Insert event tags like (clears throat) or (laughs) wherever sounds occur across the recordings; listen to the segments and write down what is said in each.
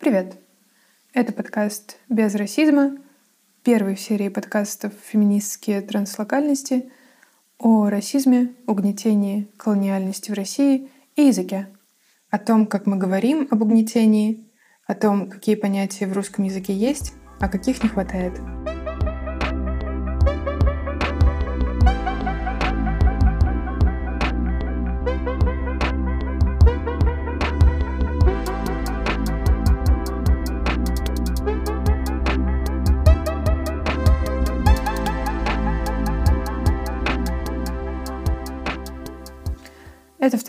Привет! Это подкаст «Без расизма», первый в серии подкастов «Феминистские транслокальности» о расизме, угнетении, колониальности в России и языке. О том, как мы говорим об угнетении, о том, какие понятия в русском языке есть, а каких не хватает —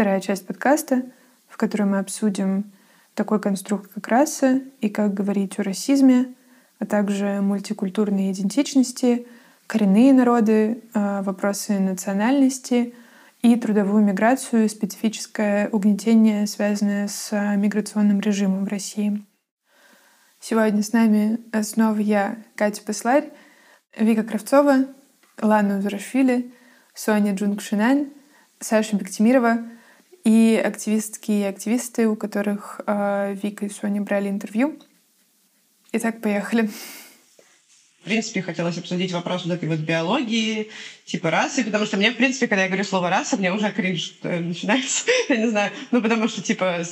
вторая часть подкаста, в которой мы обсудим такой конструкт, как раса, и как говорить о расизме, а также мультикультурные идентичности, коренные народы, а, вопросы национальности и трудовую миграцию, специфическое угнетение, связанное с миграционным режимом в России. Сегодня с нами снова я, Катя Посларь, Вика Кравцова, Лана Узрашвили, Соня Джунгшинань — Саша Бектимирова и активистки и активисты, у которых э, Вика и Соня брали интервью. Итак, поехали. В принципе, хотелось обсудить вопрос вот этой вот биологии, типа расы, потому что мне, в принципе, когда я говорю слово раса, мне уже кринж э, начинается, (laughs) я не знаю, ну, потому что, типа,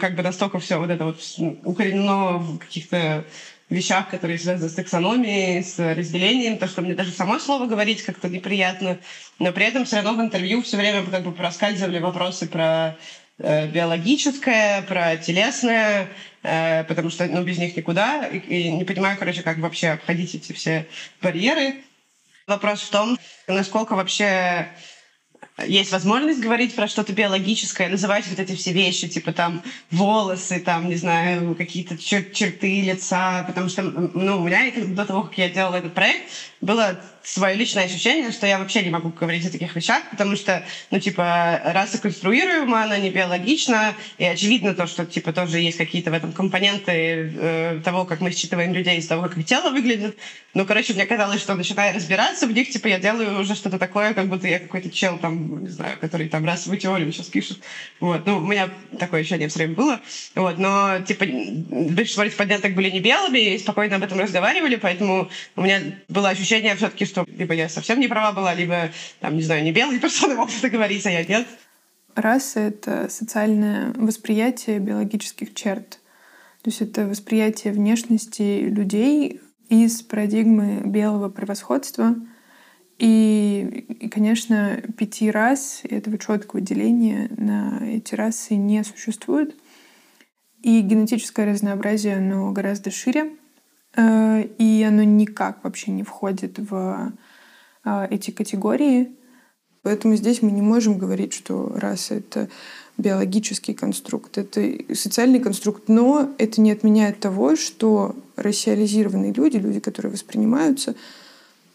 как бы настолько все вот это вот укоренено в каких-то вещах, которые связаны с таксономией, с разделением, то, что мне даже само слово говорить как-то неприятно, но при этом все равно в интервью все время как бы проскальзывали вопросы про э, биологическое, про телесное, э, потому что ну, без них никуда, и, и не понимаю, короче, как вообще обходить эти все барьеры. Вопрос в том, насколько вообще есть возможность говорить про что-то биологическое, называть вот эти все вещи, типа там волосы, там, не знаю, какие-то чер- черты лица, потому что, ну, у меня до того, как я делала этот проект, было свое личное ощущение, что я вообще не могу говорить о таких вещах, потому что, ну, типа, раса конструируема, она не биологична, и очевидно то, что, типа, тоже есть какие-то в этом компоненты э, того, как мы считываем людей, из того, как их тело выглядит. Ну, короче, мне казалось, что начиная разбираться в них, типа, я делаю уже что-то такое, как будто я какой-то чел, там, не знаю, который там расовую теорию сейчас пишет. Вот, ну, у меня такое ощущение все время было. Вот, но, типа, большинство респонденток были не белыми, и спокойно об этом разговаривали, поэтому у меня было ощущение все-таки, что что либо я совсем не права была, либо, там, не знаю, не белые (laughs) персоны могут это говорить, а я нет. Раса — это социальное восприятие биологических черт. То есть это восприятие внешности людей из парадигмы белого превосходства. И, и конечно, пяти рас этого четкого деления на эти расы не существует. И генетическое разнообразие, оно гораздо шире. Э, и оно никак вообще не входит в а, эти категории. Поэтому здесь мы не можем говорить, что раса — это биологический конструкт, это социальный конструкт, но это не отменяет того, что расиализированные люди, люди, которые воспринимаются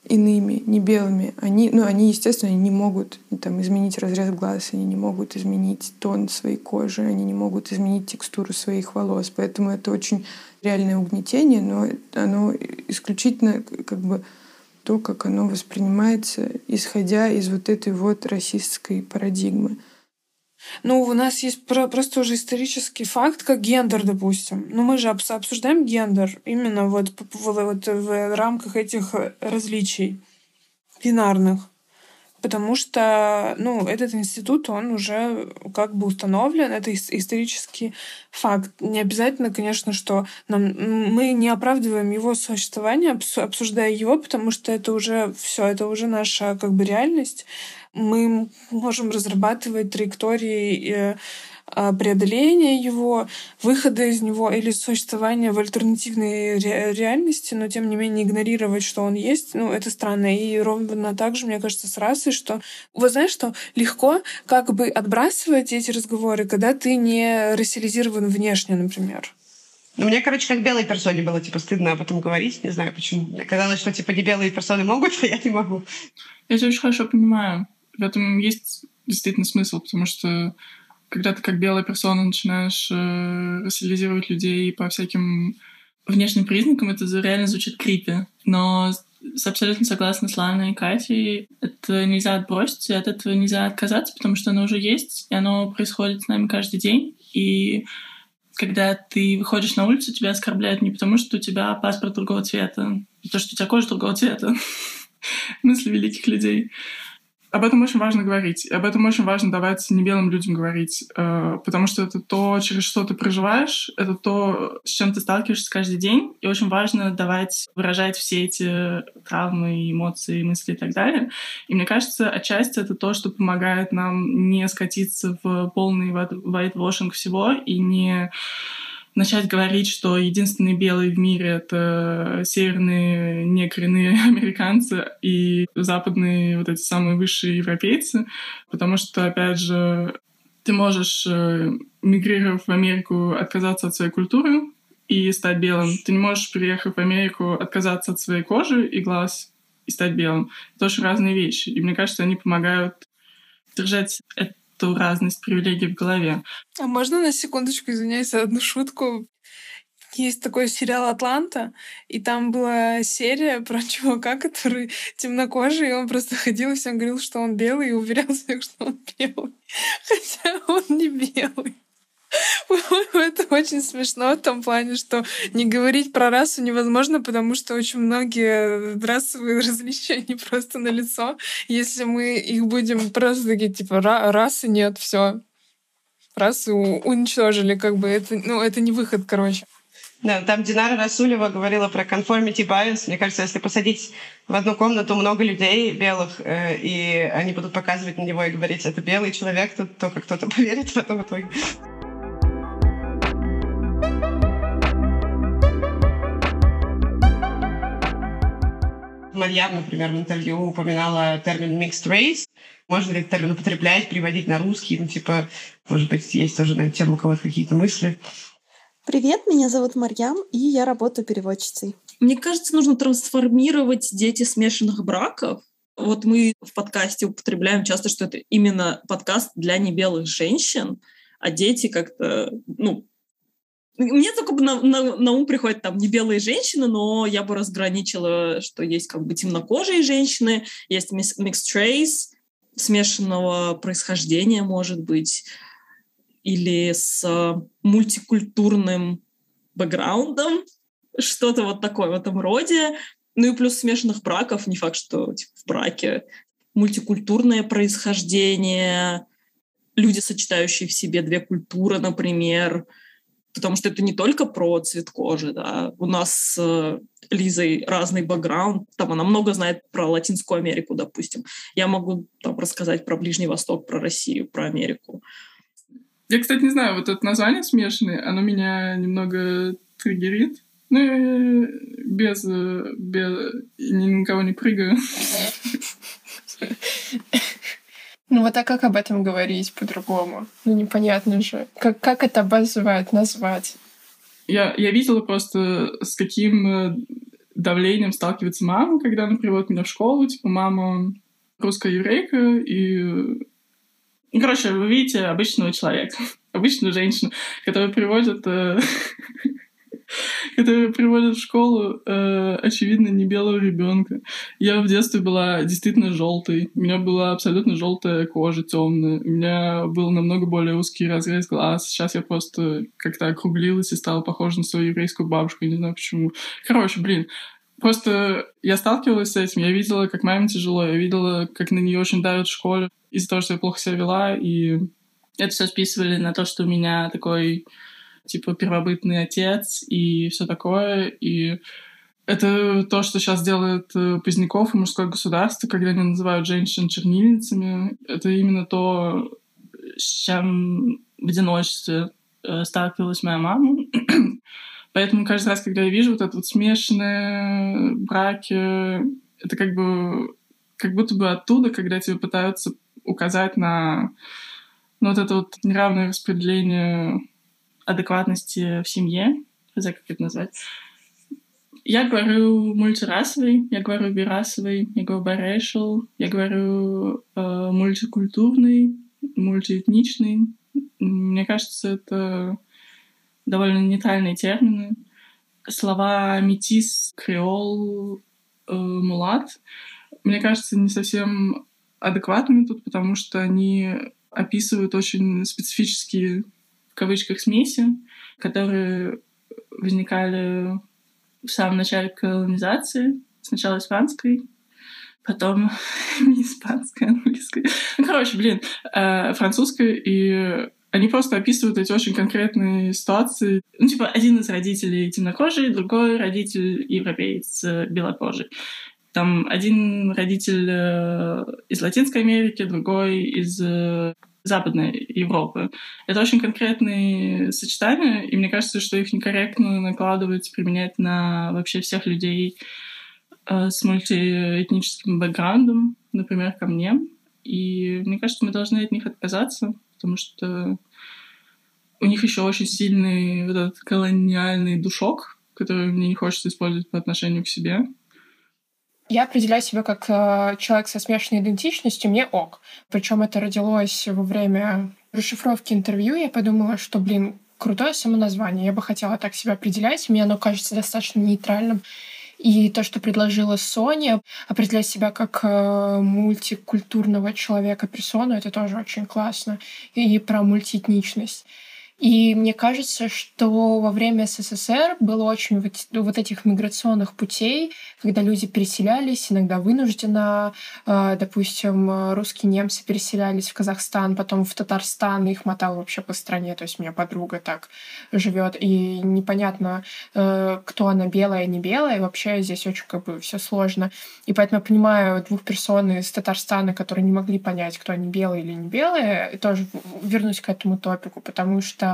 иными, не белыми, они, ну, они, естественно, не могут там, изменить разрез глаз, они не могут изменить тон своей кожи, они не могут изменить текстуру своих волос. Поэтому это очень реальное угнетение, но оно исключительно как бы то, как оно воспринимается, исходя из вот этой вот расистской парадигмы. Ну, у нас есть про просто уже исторический факт, как гендер, допустим. Ну, мы же обсуждаем гендер именно вот, вот в рамках этих различий бинарных потому что, ну, этот институт, он уже как бы установлен, это исторический факт. Не обязательно, конечно, что нам, мы не оправдываем его существование, обсуждая его, потому что это уже все, это уже наша как бы реальность. Мы можем разрабатывать траектории э, а, преодоления его, выхода из него или существования в альтернативной ре- реальности, но тем не менее игнорировать, что он есть, ну, это странно. И ровно так же, мне кажется, с расой, что... Вот знаешь, что легко как бы отбрасывать эти разговоры, когда ты не рассилизирован внешне, например. Ну, мне, короче, как белой персоне было, типа, стыдно об этом говорить. Не знаю, почему. Мне казалось, что, типа, не белые персоны могут, (laughs) а я не могу. Я это очень хорошо понимаю. В этом есть действительно смысл, потому что когда ты как белая персона начинаешь э, рассилизировать людей по всяким внешним признакам, это реально звучит крипи. Но с абсолютно согласна с Ланой и Катей. Это нельзя отбросить, и от этого нельзя отказаться, потому что оно уже есть, и оно происходит с нами каждый день. И когда ты выходишь на улицу, тебя оскорбляют не потому, что у тебя паспорт другого цвета, а то, что у тебя кожа другого цвета. (laughs) Мысли великих людей. Об этом очень важно говорить. И об этом очень важно давать не белым людям говорить. Э, потому что это то, через что ты проживаешь, это то, с чем ты сталкиваешься каждый день. И очень важно давать, выражать все эти травмы, эмоции, мысли и так далее. И мне кажется, отчасти это то, что помогает нам не скатиться в полный whitewashing всего и не начать говорить, что единственные белые в мире — это северные некоренные (laughs) американцы и западные вот эти самые высшие европейцы, потому что, опять же, ты можешь, э, мигрировав в Америку, отказаться от своей культуры и стать белым. Ты не можешь, приехав в Америку, отказаться от своей кожи и глаз и стать белым. Это очень разные вещи. И мне кажется, они помогают держать эту разность привилегий в голове. А можно на секундочку, извиняюсь, одну шутку? Есть такой сериал «Атланта», и там была серия про (laughs) чувака, который темнокожий, и он просто ходил и всем говорил, что он белый, и уверял всех, (laughs) что он белый. Хотя он не белый. (laughs) Это очень смешно в том плане, что не говорить про расу невозможно, потому что очень многие расовые (laughs) различия, они просто на лицо. Если мы их будем просто такие, типа, расы нет, все. Расу уничтожили, как бы это, ну, это не выход, короче. Да, там Динара Расулева говорила про conformity bias. Мне кажется, если посадить в одну комнату много людей белых, э, и они будут показывать на него и говорить, это белый человек, то только кто-то (laughs) поверит в это в итоге. Марьям, например, в интервью упоминала термин mixed race. Можно ли этот термин употреблять, переводить на русский? Ну, типа, может быть, есть тоже на эту тему у кого-то какие-то мысли? Привет, меня зовут Марьям, и я работаю переводчицей. Мне кажется, нужно трансформировать дети смешанных браков. Вот мы в подкасте употребляем часто, что это именно подкаст для небелых женщин, а дети как-то, ну, мне только на, на, на ум приходят там не белые женщины, но я бы разграничила, что есть как бы темнокожие женщины, есть mixed race, смешанного происхождения, может быть, или с мультикультурным бэкграундом, что-то вот такое в этом роде. Ну и плюс смешанных браков, не факт, что типа, в браке мультикультурное происхождение, люди, сочетающие в себе две культуры, например, потому что это не только про цвет кожи, да. У нас с э, Лизой разный бэкграунд, там она много знает про Латинскую Америку, допустим. Я могу там рассказать про Ближний Восток, про Россию, про Америку. Я, кстати, не знаю, вот это название смешанное, оно меня немного триггерит. Ну, без, э, без... никого не прыгаю. (laughs) Ну вот а как об этом говорить по-другому? Ну непонятно же. Как, как это обозвать, назвать? Я, я видела просто, с каким э, давлением сталкивается мама, когда она приводит меня в школу. Типа, мама русская еврейка, и... Ну, короче, вы видите обычного человека, (laughs) обычную женщину, которая приводит э, (laughs) (laughs) которые приводят в школу, э, очевидно, не белого ребенка. Я в детстве была действительно желтой. У меня была абсолютно желтая кожа, темная. У меня был намного более узкий разрез глаз. Сейчас я просто как-то округлилась и стала похожа на свою еврейскую бабушку. Я не знаю почему. Короче, блин, Просто я сталкивалась с этим, я видела, как маме тяжело, я видела, как на нее очень давят в школе из-за того, что я плохо себя вела, и это все списывали на то, что у меня такой типа первобытный отец и все такое. И это то, что сейчас делает э, Поздняков и мужское государство, когда они называют женщин чернильницами. Это именно то, с чем в одиночестве э, сталкивалась моя мама. (clears throat) Поэтому каждый раз, когда я вижу вот это вот смешанные браки, это как бы как будто бы оттуда, когда тебе пытаются указать на ну, вот это вот неравное распределение адекватности в семье, знаю, как это назвать. Я говорю мультирасовый, я говорю бирасовый, я говорю biracial, я говорю э, мультикультурный, мультиэтничный. Мне кажется, это довольно нейтральные термины. Слова метис, креол, э, мулат, мне кажется, не совсем адекватными тут, потому что они описывают очень специфические в кавычках смеси, которые возникали в самом начале колонизации, сначала испанской, потом (laughs) не испанской, английской. Ну, короче, блин, э, французской, и они просто описывают эти очень конкретные ситуации. Ну, типа, один из родителей темнокожий, другой родитель европеец белокожий. Там один родитель э, из Латинской Америки, другой из э, Западной Европы. Это очень конкретные сочетания, и мне кажется, что их некорректно накладывать, применять на вообще всех людей э, с мультиэтническим бэкграундом, например, ко мне. И мне кажется, мы должны от них отказаться, потому что у них еще очень сильный вот этот колониальный душок, который мне не хочется использовать по отношению к себе. Я определяю себя как э, человек со смешанной идентичностью, мне ок. Причем это родилось во время расшифровки интервью. Я подумала, что, блин, крутое самоназвание. Я бы хотела так себя определять. Мне оно кажется достаточно нейтральным. И то, что предложила Соня, определять себя как э, мультикультурного человека персону, это тоже очень классно. И про мультиэтничность. И мне кажется, что во время СССР было очень вот, вот этих миграционных путей, когда люди переселялись, иногда вынужденно. Э, допустим, русские немцы переселялись в Казахстан, потом в Татарстан, их мотало вообще по стране. То есть у меня подруга так живет, и непонятно, э, кто она белая, не белая. И вообще здесь очень как бы все сложно. И поэтому я понимаю двух персон из Татарстана, которые не могли понять, кто они белые или не белые. И тоже вернусь к этому топику, потому что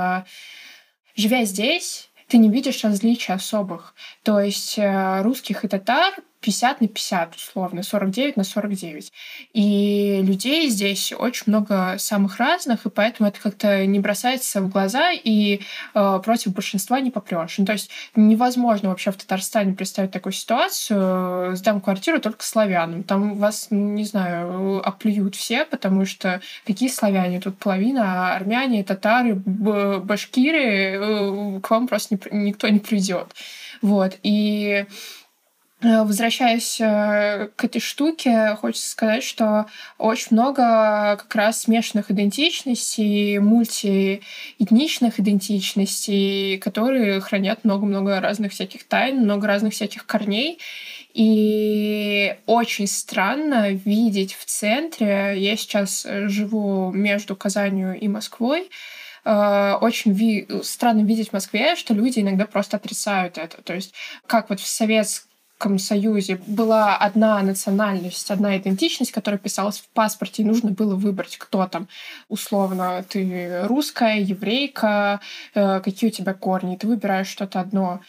живя здесь, ты не видишь различий особых. То есть э, русских и татар 50 на 50, условно, 49 на 49. И людей здесь очень много самых разных, и поэтому это как-то не бросается в глаза, и э, против большинства не попрешь. Ну, то есть невозможно вообще в Татарстане представить такую ситуацию, сдам квартиру только славянам. Там вас, не знаю, оплюют все, потому что какие славяне? Тут половина, а армяне, татары, башкиры, э, к вам просто никто не придет. Вот. И Э, возвращаясь э, к этой штуке, хочется сказать, что очень много как раз смешанных идентичностей, мультиэтничных идентичностей, которые хранят много-много разных всяких тайн, много разных всяких корней. И очень странно видеть в центре, я сейчас живу между Казанью и Москвой, э, очень ви странно видеть в Москве, что люди иногда просто отрицают это. То есть как вот в Советском Союзе была одна национальность, одна идентичность, которая писалась в паспорте, и нужно было выбрать, кто там. Условно, ты русская, еврейка, э, какие у тебя корни, и ты выбираешь что-то одно.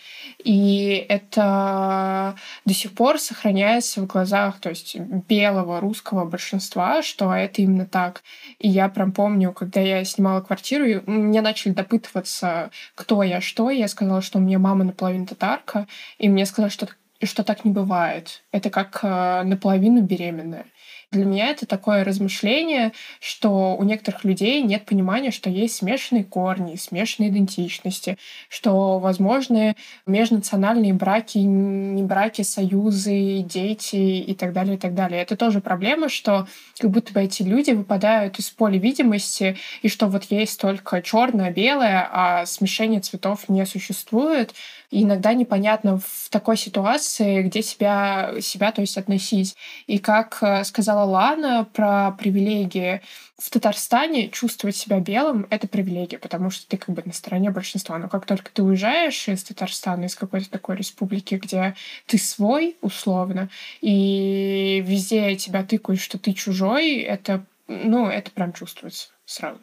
И это до сих пор сохраняется в глазах, то есть белого русского большинства, что это именно так. И я прям помню, когда я снимала квартиру, и мне начали допытываться, кто я, что. Я сказала, что у меня мама наполовину татарка, и мне сказали, что что так не бывает. Это как э, наполовину беременная. Для меня это такое размышление, что у некоторых людей нет понимания, что есть смешанные корни, смешанные идентичности, что возможны межнациональные браки, не браки, союзы, дети и так далее, и так далее. Это тоже проблема, что как будто бы эти люди выпадают из поля видимости, и что вот есть только черное, белое, а смешение цветов не существует. И иногда непонятно в такой ситуации, где себя, себя то есть относить. И как э, сказала Лана про привилегии, в Татарстане чувствовать себя белым — это привилегия, потому что ты как бы на стороне большинства. Но как только ты уезжаешь из Татарстана, из какой-то такой республики, где ты свой, условно, и везде тебя тыкают, что ты чужой, это, ну, это прям чувствуется сразу.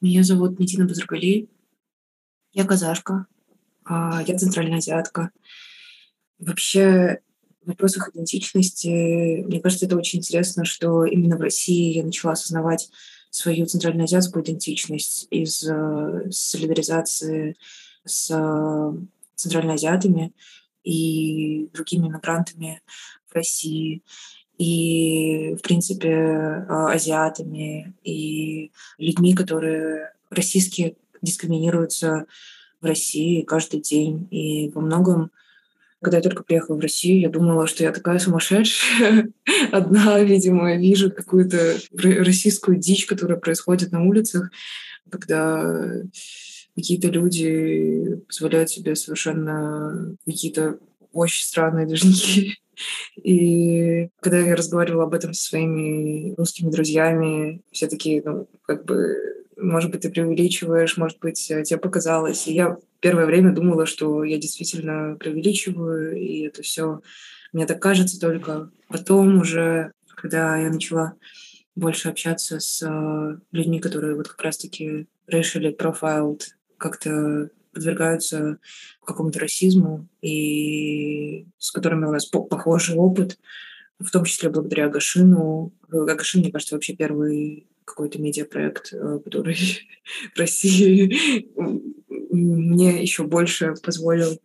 Меня зовут Медина Базаргали. Я казашка. А, я центральная азиатка. Вообще, в вопросах идентичности, мне кажется, это очень интересно, что именно в России я начала осознавать свою центральноазиатскую идентичность из э, солидаризации с э, центральноазиатами и другими мигрантами в России, и, в принципе, э, азиатами, и людьми, которые российские дискриминируются в России каждый день. И во многом, когда я только приехала в Россию, я думала, что я такая сумасшедшая. (laughs) Одна, видимо, вижу какую-то российскую дичь, которая происходит на улицах, когда какие-то люди позволяют себе совершенно какие-то очень странные движники. (laughs) И когда я разговаривала об этом со своими русскими друзьями, все такие, ну, как бы, может быть, ты преувеличиваешь, может быть, тебе показалось. И я первое время думала, что я действительно преувеличиваю, и это все мне так кажется только. Потом уже, когда я начала больше общаться с э, людьми, которые вот как раз-таки racially profiled, как-то подвергаются какому-то расизму и с которыми у нас похожий опыт, в том числе благодаря Агашину. Агашин, мне кажется, вообще первый какой-то медиапроект, э, который (laughs) в России мне еще больше позволил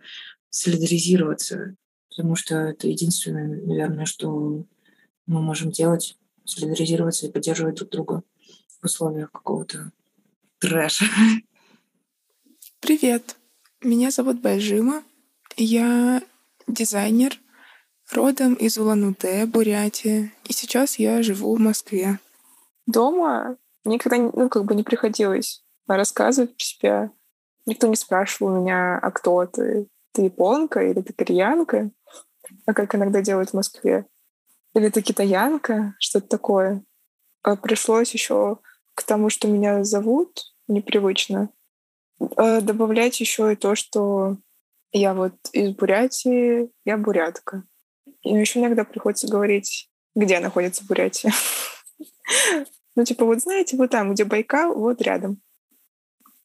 солидаризироваться, потому что это единственное, наверное, что мы можем делать, солидаризироваться и поддерживать друг друга в условиях какого-то трэша. (laughs) Привет, меня зовут Байжима. Я дизайнер, родом из Улан-Удэ, Бурятия, и сейчас я живу в Москве. Дома никогда ну, как бы не приходилось рассказывать про себя. Никто не спрашивал меня, а кто ты? Ты японка или ты кореянка? А как иногда делают в Москве? Или ты китаянка? Что-то такое. А пришлось еще к тому, что меня зовут, непривычно, а добавлять еще и то, что я вот из Бурятии, я бурятка. И еще иногда приходится говорить, где находится Бурятия. (laughs) Ну, типа, вот знаете, вот там, где Байкал, вот рядом.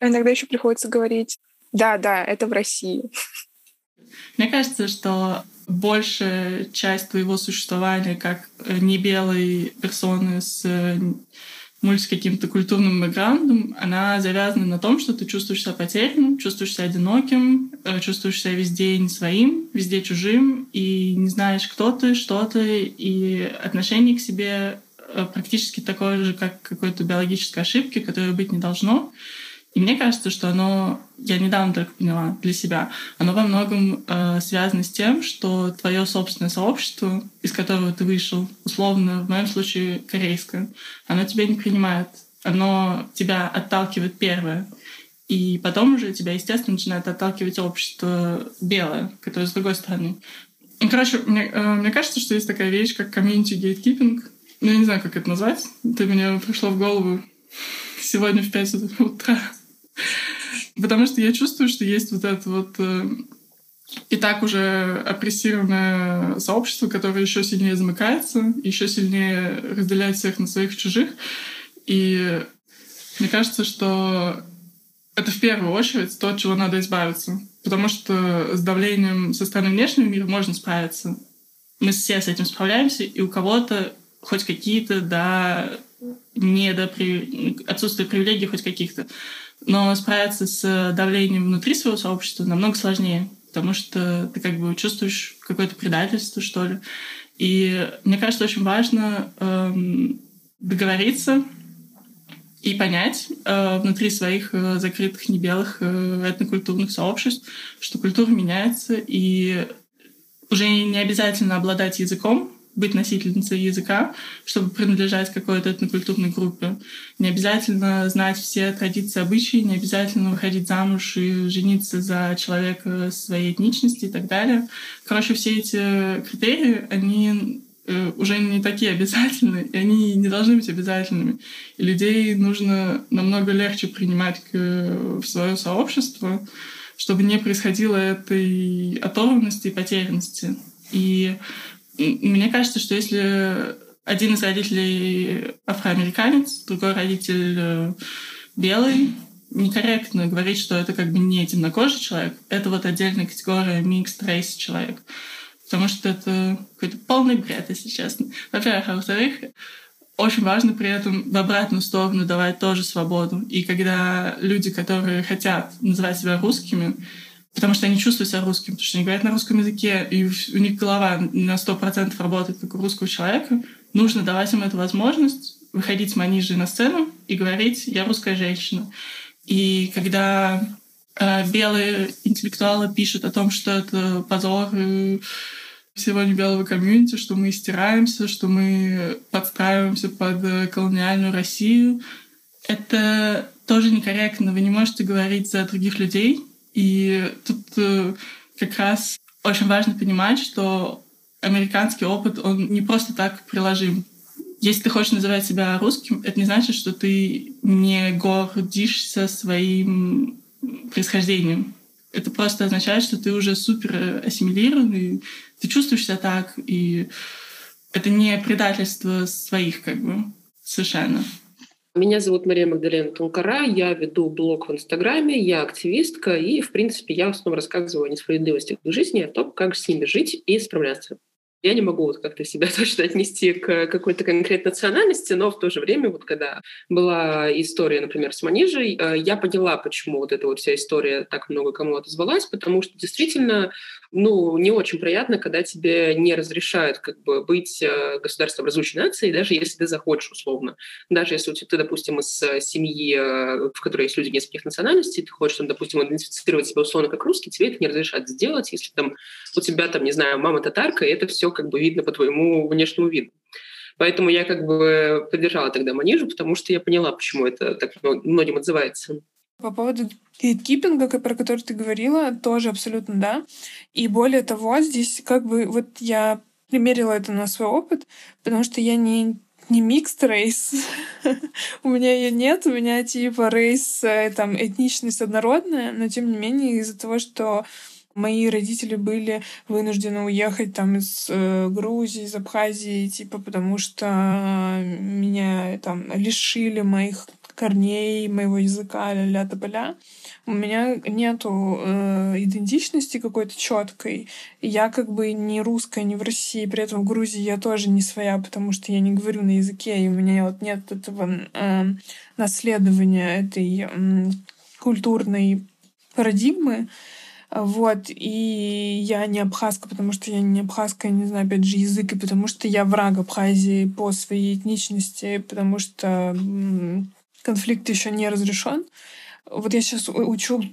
Иногда еще приходится говорить, да, да, это в России. Мне кажется, что большая часть твоего существования как не белой персоны с мульти каким-то культурным бэкграундом, она завязана на том, что ты чувствуешь себя потерянным, чувствуешь себя одиноким, э, чувствуешь себя везде не своим, везде чужим, и не знаешь, кто ты, что ты, и отношение к себе э, практически такое же, как какой-то биологической ошибки, которой быть не должно. И мне кажется, что оно, я недавно только поняла для себя, оно во многом э, связано с тем, что твое собственное сообщество, из которого ты вышел, условно, в моем случае корейское, оно тебя не принимает, оно тебя отталкивает первое. И потом уже тебя, естественно, начинает отталкивать общество белое, которое с другой стороны. Ну, короче, мне, э, мне кажется, что есть такая вещь, как community gatekeeping. Ну, я не знаю, как это назвать. Это мне пришло в голову сегодня в 5 (laughs) утра. Потому что я чувствую, что есть вот это вот э, и так уже опрессированное сообщество, которое еще сильнее замыкается, еще сильнее разделяет всех на своих и чужих. И мне кажется, что это в первую очередь то, от чего надо избавиться. Потому что с давлением со стороны внешнего мира можно справиться. Мы все с этим справляемся, и у кого-то хоть какие-то, да, недопри... отсутствие привилегий хоть каких-то. Но справиться с давлением внутри своего сообщества намного сложнее, потому что ты как бы чувствуешь какое-то предательство, что ли. И мне кажется, очень важно эм, договориться и понять э, внутри своих э, закрытых небелых э, этнокультурных сообществ, что культура меняется, и уже не обязательно обладать языком, быть носительницей языка, чтобы принадлежать какой-то этнокультурной группе. Не обязательно знать все традиции, обычаи, не обязательно выходить замуж и жениться за человека своей этничности и так далее. Короче, все эти критерии, они э, уже не такие обязательные, и они не должны быть обязательными. И людей нужно намного легче принимать в свое сообщество, чтобы не происходило этой оторванности и потерянности. И мне кажется, что если один из родителей афроамериканец, другой родитель э, белый, некорректно говорить, что это как бы не темнокожий человек, это вот отдельная категория mixed race человек. Потому что это какой-то полный бред, если честно. Во-первых. А во-вторых, очень важно при этом в обратную сторону давать тоже свободу. И когда люди, которые хотят называть себя русскими, потому что они чувствуют себя русским, потому что они говорят на русском языке, и у них голова на сто процентов работает, как у русского человека, нужно давать им эту возможность выходить с манижей на сцену и говорить «я русская женщина». И когда э, белые интеллектуалы пишут о том, что это позор э, всего не белого комьюнити, что мы стираемся, что мы подстраиваемся под колониальную Россию, это тоже некорректно. Вы не можете говорить за других людей. И тут э, как раз очень важно понимать, что американский опыт, он не просто так приложим. Если ты хочешь называть себя русским, это не значит, что ты не гордишься своим происхождением. Это просто означает, что ты уже супер ассимилирован, и ты чувствуешь себя так, и это не предательство своих, как бы, совершенно. Меня зовут Мария Магдалена Тункара, я веду блог в Инстаграме, я активистка, и, в принципе, я в основном рассказываю о несправедливости в жизни, о том, как с ними жить и справляться. Я не могу вот как-то себя (laughs) точно отнести к какой-то конкретной национальности, но в то же время, вот когда была история, например, с Манижей, э, я поняла, почему вот эта вот вся история так много кому отозвалась, потому что действительно, ну, не очень приятно, когда тебе не разрешают как бы быть э, государством разлучной нации, даже если ты захочешь, условно. Даже если у ты, допустим, из э, семьи, в которой есть люди нескольких национальностей, ты хочешь, там, допустим, идентифицировать себя условно как русский, тебе это не разрешат сделать, если там у тебя, там, не знаю, мама татарка, и это все как бы видно по твоему внешнему виду. Поэтому я как бы поддержала тогда Манижу, потому что я поняла, почему это так многим отзывается. По поводу гейткипинга, про который ты говорила, тоже абсолютно да. И более того, здесь как бы вот я примерила это на свой опыт, потому что я не не микс рейс. (laughs) у меня ее нет, у меня типа рейс, э, там, этничность однородная, но тем не менее из-за того, что Мои родители были вынуждены уехать там из э, Грузии, из Абхазии, типа, потому что меня там лишили моих корней, моего языка, ля-ля тополя. У меня нету э, идентичности какой-то четкой. Я как бы не русская, не в России. При этом в Грузии я тоже не своя, потому что я не говорю на языке, и у меня вот нет этого э, наследования этой э, культурной парадигмы. Вот, и я не абхазка, потому что я не абхазка, я не знаю, опять же, язык, и потому что я враг Абхазии по своей этничности, потому что конфликт еще не разрешен. Вот я сейчас учу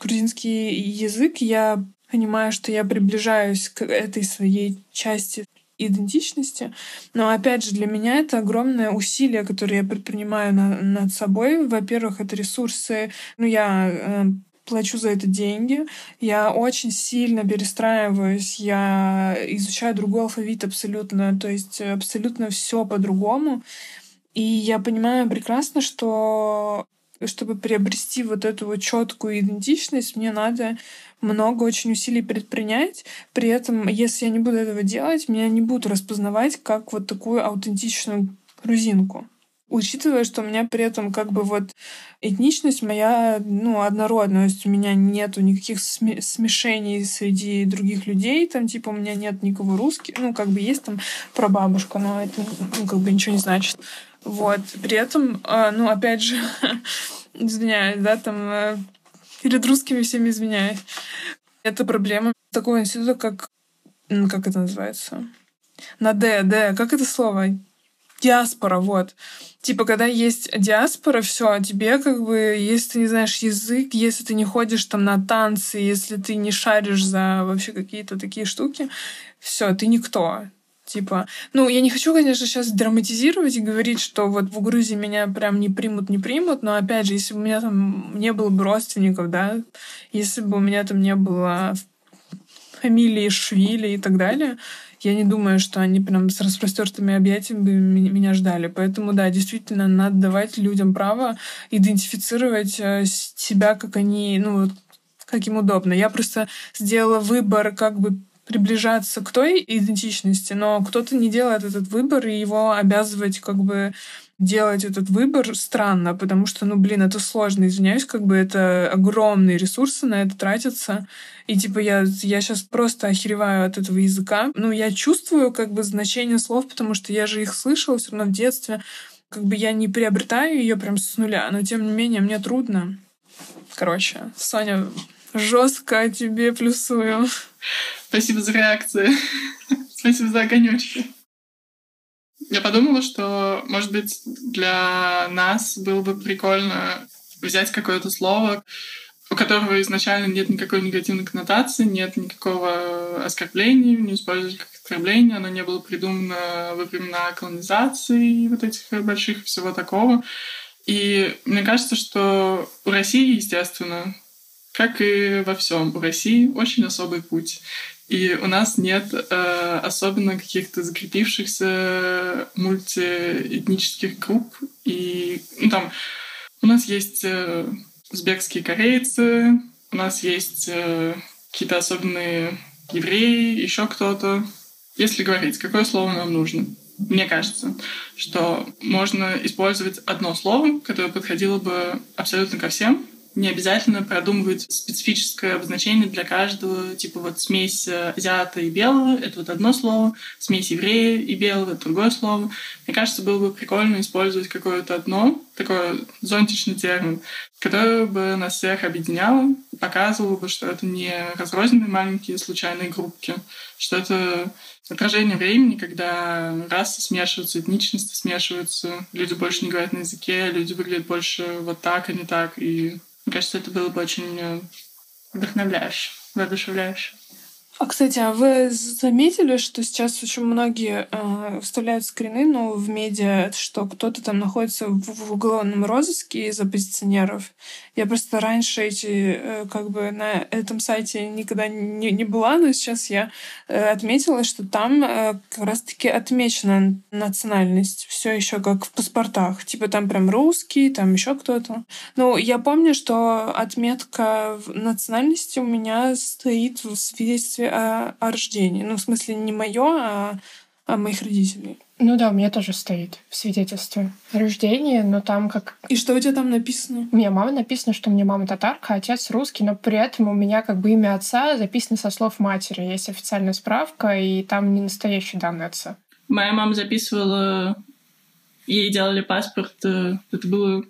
грузинский язык, я понимаю, что я приближаюсь к этой своей части идентичности. Но опять же, для меня это огромное усилие, которое я предпринимаю на, над собой. Во-первых, это ресурсы. Ну, я э, плачу за это деньги, я очень сильно перестраиваюсь, я изучаю другой алфавит абсолютно, то есть абсолютно все по-другому. И я понимаю прекрасно, что чтобы приобрести вот эту вот четкую идентичность, мне надо много очень усилий предпринять. При этом, если я не буду этого делать, меня не будут распознавать как вот такую аутентичную грузинку учитывая, что у меня при этом как бы вот этничность моя, ну, однородная, то есть у меня нету никаких смешений среди других людей, там, типа, у меня нет никого русских, ну, как бы есть там прабабушка, но это, ну, как бы ничего не значит. Вот. При этом, а, ну, опять же, (laughs) извиняюсь, да, там, э, перед русскими всеми извиняюсь. Это проблема такого института, как, как это называется? На Д, Д, как это слово? Диаспора, вот. Типа, когда есть диаспора, все, тебе как бы, если ты не знаешь язык, если ты не ходишь там на танцы, если ты не шаришь за вообще какие-то такие штуки, все, ты никто. Типа, ну, я не хочу, конечно, сейчас драматизировать и говорить, что вот в Грузии меня прям не примут, не примут, но опять же, если бы у меня там не было бы родственников, да, если бы у меня там не было фамилии Швили и так далее, я не думаю, что они прям с распростертыми объятиями меня ждали. Поэтому, да, действительно, надо давать людям право идентифицировать э, себя, как они, ну, как им удобно. Я просто сделала выбор как бы приближаться к той идентичности, но кто-то не делает этот выбор, и его обязывать как бы делать этот выбор странно, потому что, ну, блин, это сложно, извиняюсь, как бы это огромные ресурсы на это тратятся. И, типа, я, я сейчас просто охереваю от этого языка. Ну, я чувствую, как бы, значение слов, потому что я же их слышала все равно в детстве. Как бы я не приобретаю ее прям с нуля, но, тем не менее, мне трудно. Короче, Соня, жестко тебе плюсую. Спасибо за реакцию. (laughs) Спасибо за огонечки. Я подумала, что, может быть, для нас было бы прикольно взять какое-то слово, у которого изначально нет никакой негативной коннотации, нет никакого оскорбления, не использовать как оскорбление, оно не было придумано во времена колонизации вот этих больших всего такого. И мне кажется, что у России, естественно, как и во всем, у России очень особый путь. И у нас нет э, особенно каких-то закрепившихся мультиэтнических групп. И ну, там у нас есть э, узбекские корейцы, у нас есть э, какие-то особенные евреи, еще кто-то. Если говорить, какое слово нам нужно? Мне кажется, что можно использовать одно слово, которое подходило бы абсолютно ко всем, не обязательно продумывать специфическое обозначение для каждого, типа вот смесь э, азиата и белого — это вот одно слово, смесь еврея и белого — это другое слово. Мне кажется, было бы прикольно использовать какое-то одно, такой зонтичный термин, который бы нас всех объединял, показывал бы, что это не разрозненные маленькие случайные группки, что это отражение времени, когда расы смешиваются, этничности смешиваются, люди больше не говорят на языке, люди выглядят больше вот так, а не так, и мне кажется, это было бы очень вдохновляюще, воодушевляюще. А, кстати, а вы заметили, что сейчас очень многие э, вставляют скрины, ну, в медиа, что кто-то там находится в, в уголовном розыске из оппозиционеров? Я просто раньше эти, э, как бы на этом сайте никогда не, не была, но сейчас я э, отметила, что там э, как раз-таки отмечена национальность. Все еще как в паспортах. Типа там прям русский, там еще кто-то. Ну, я помню, что отметка национальности у меня стоит в свидетельстве о, о рождении. Ну, в смысле, не мое, а, а моих родителей. Ну да, у меня тоже стоит в свидетельстве о рождении, но там как... И что у тебя там написано? У меня мама написано, что у меня мама татарка, а отец русский, но при этом у меня как бы имя отца записано со слов матери. Есть официальная справка, и там не настоящие данные отца. Моя мама записывала ей делали паспорт, э, это было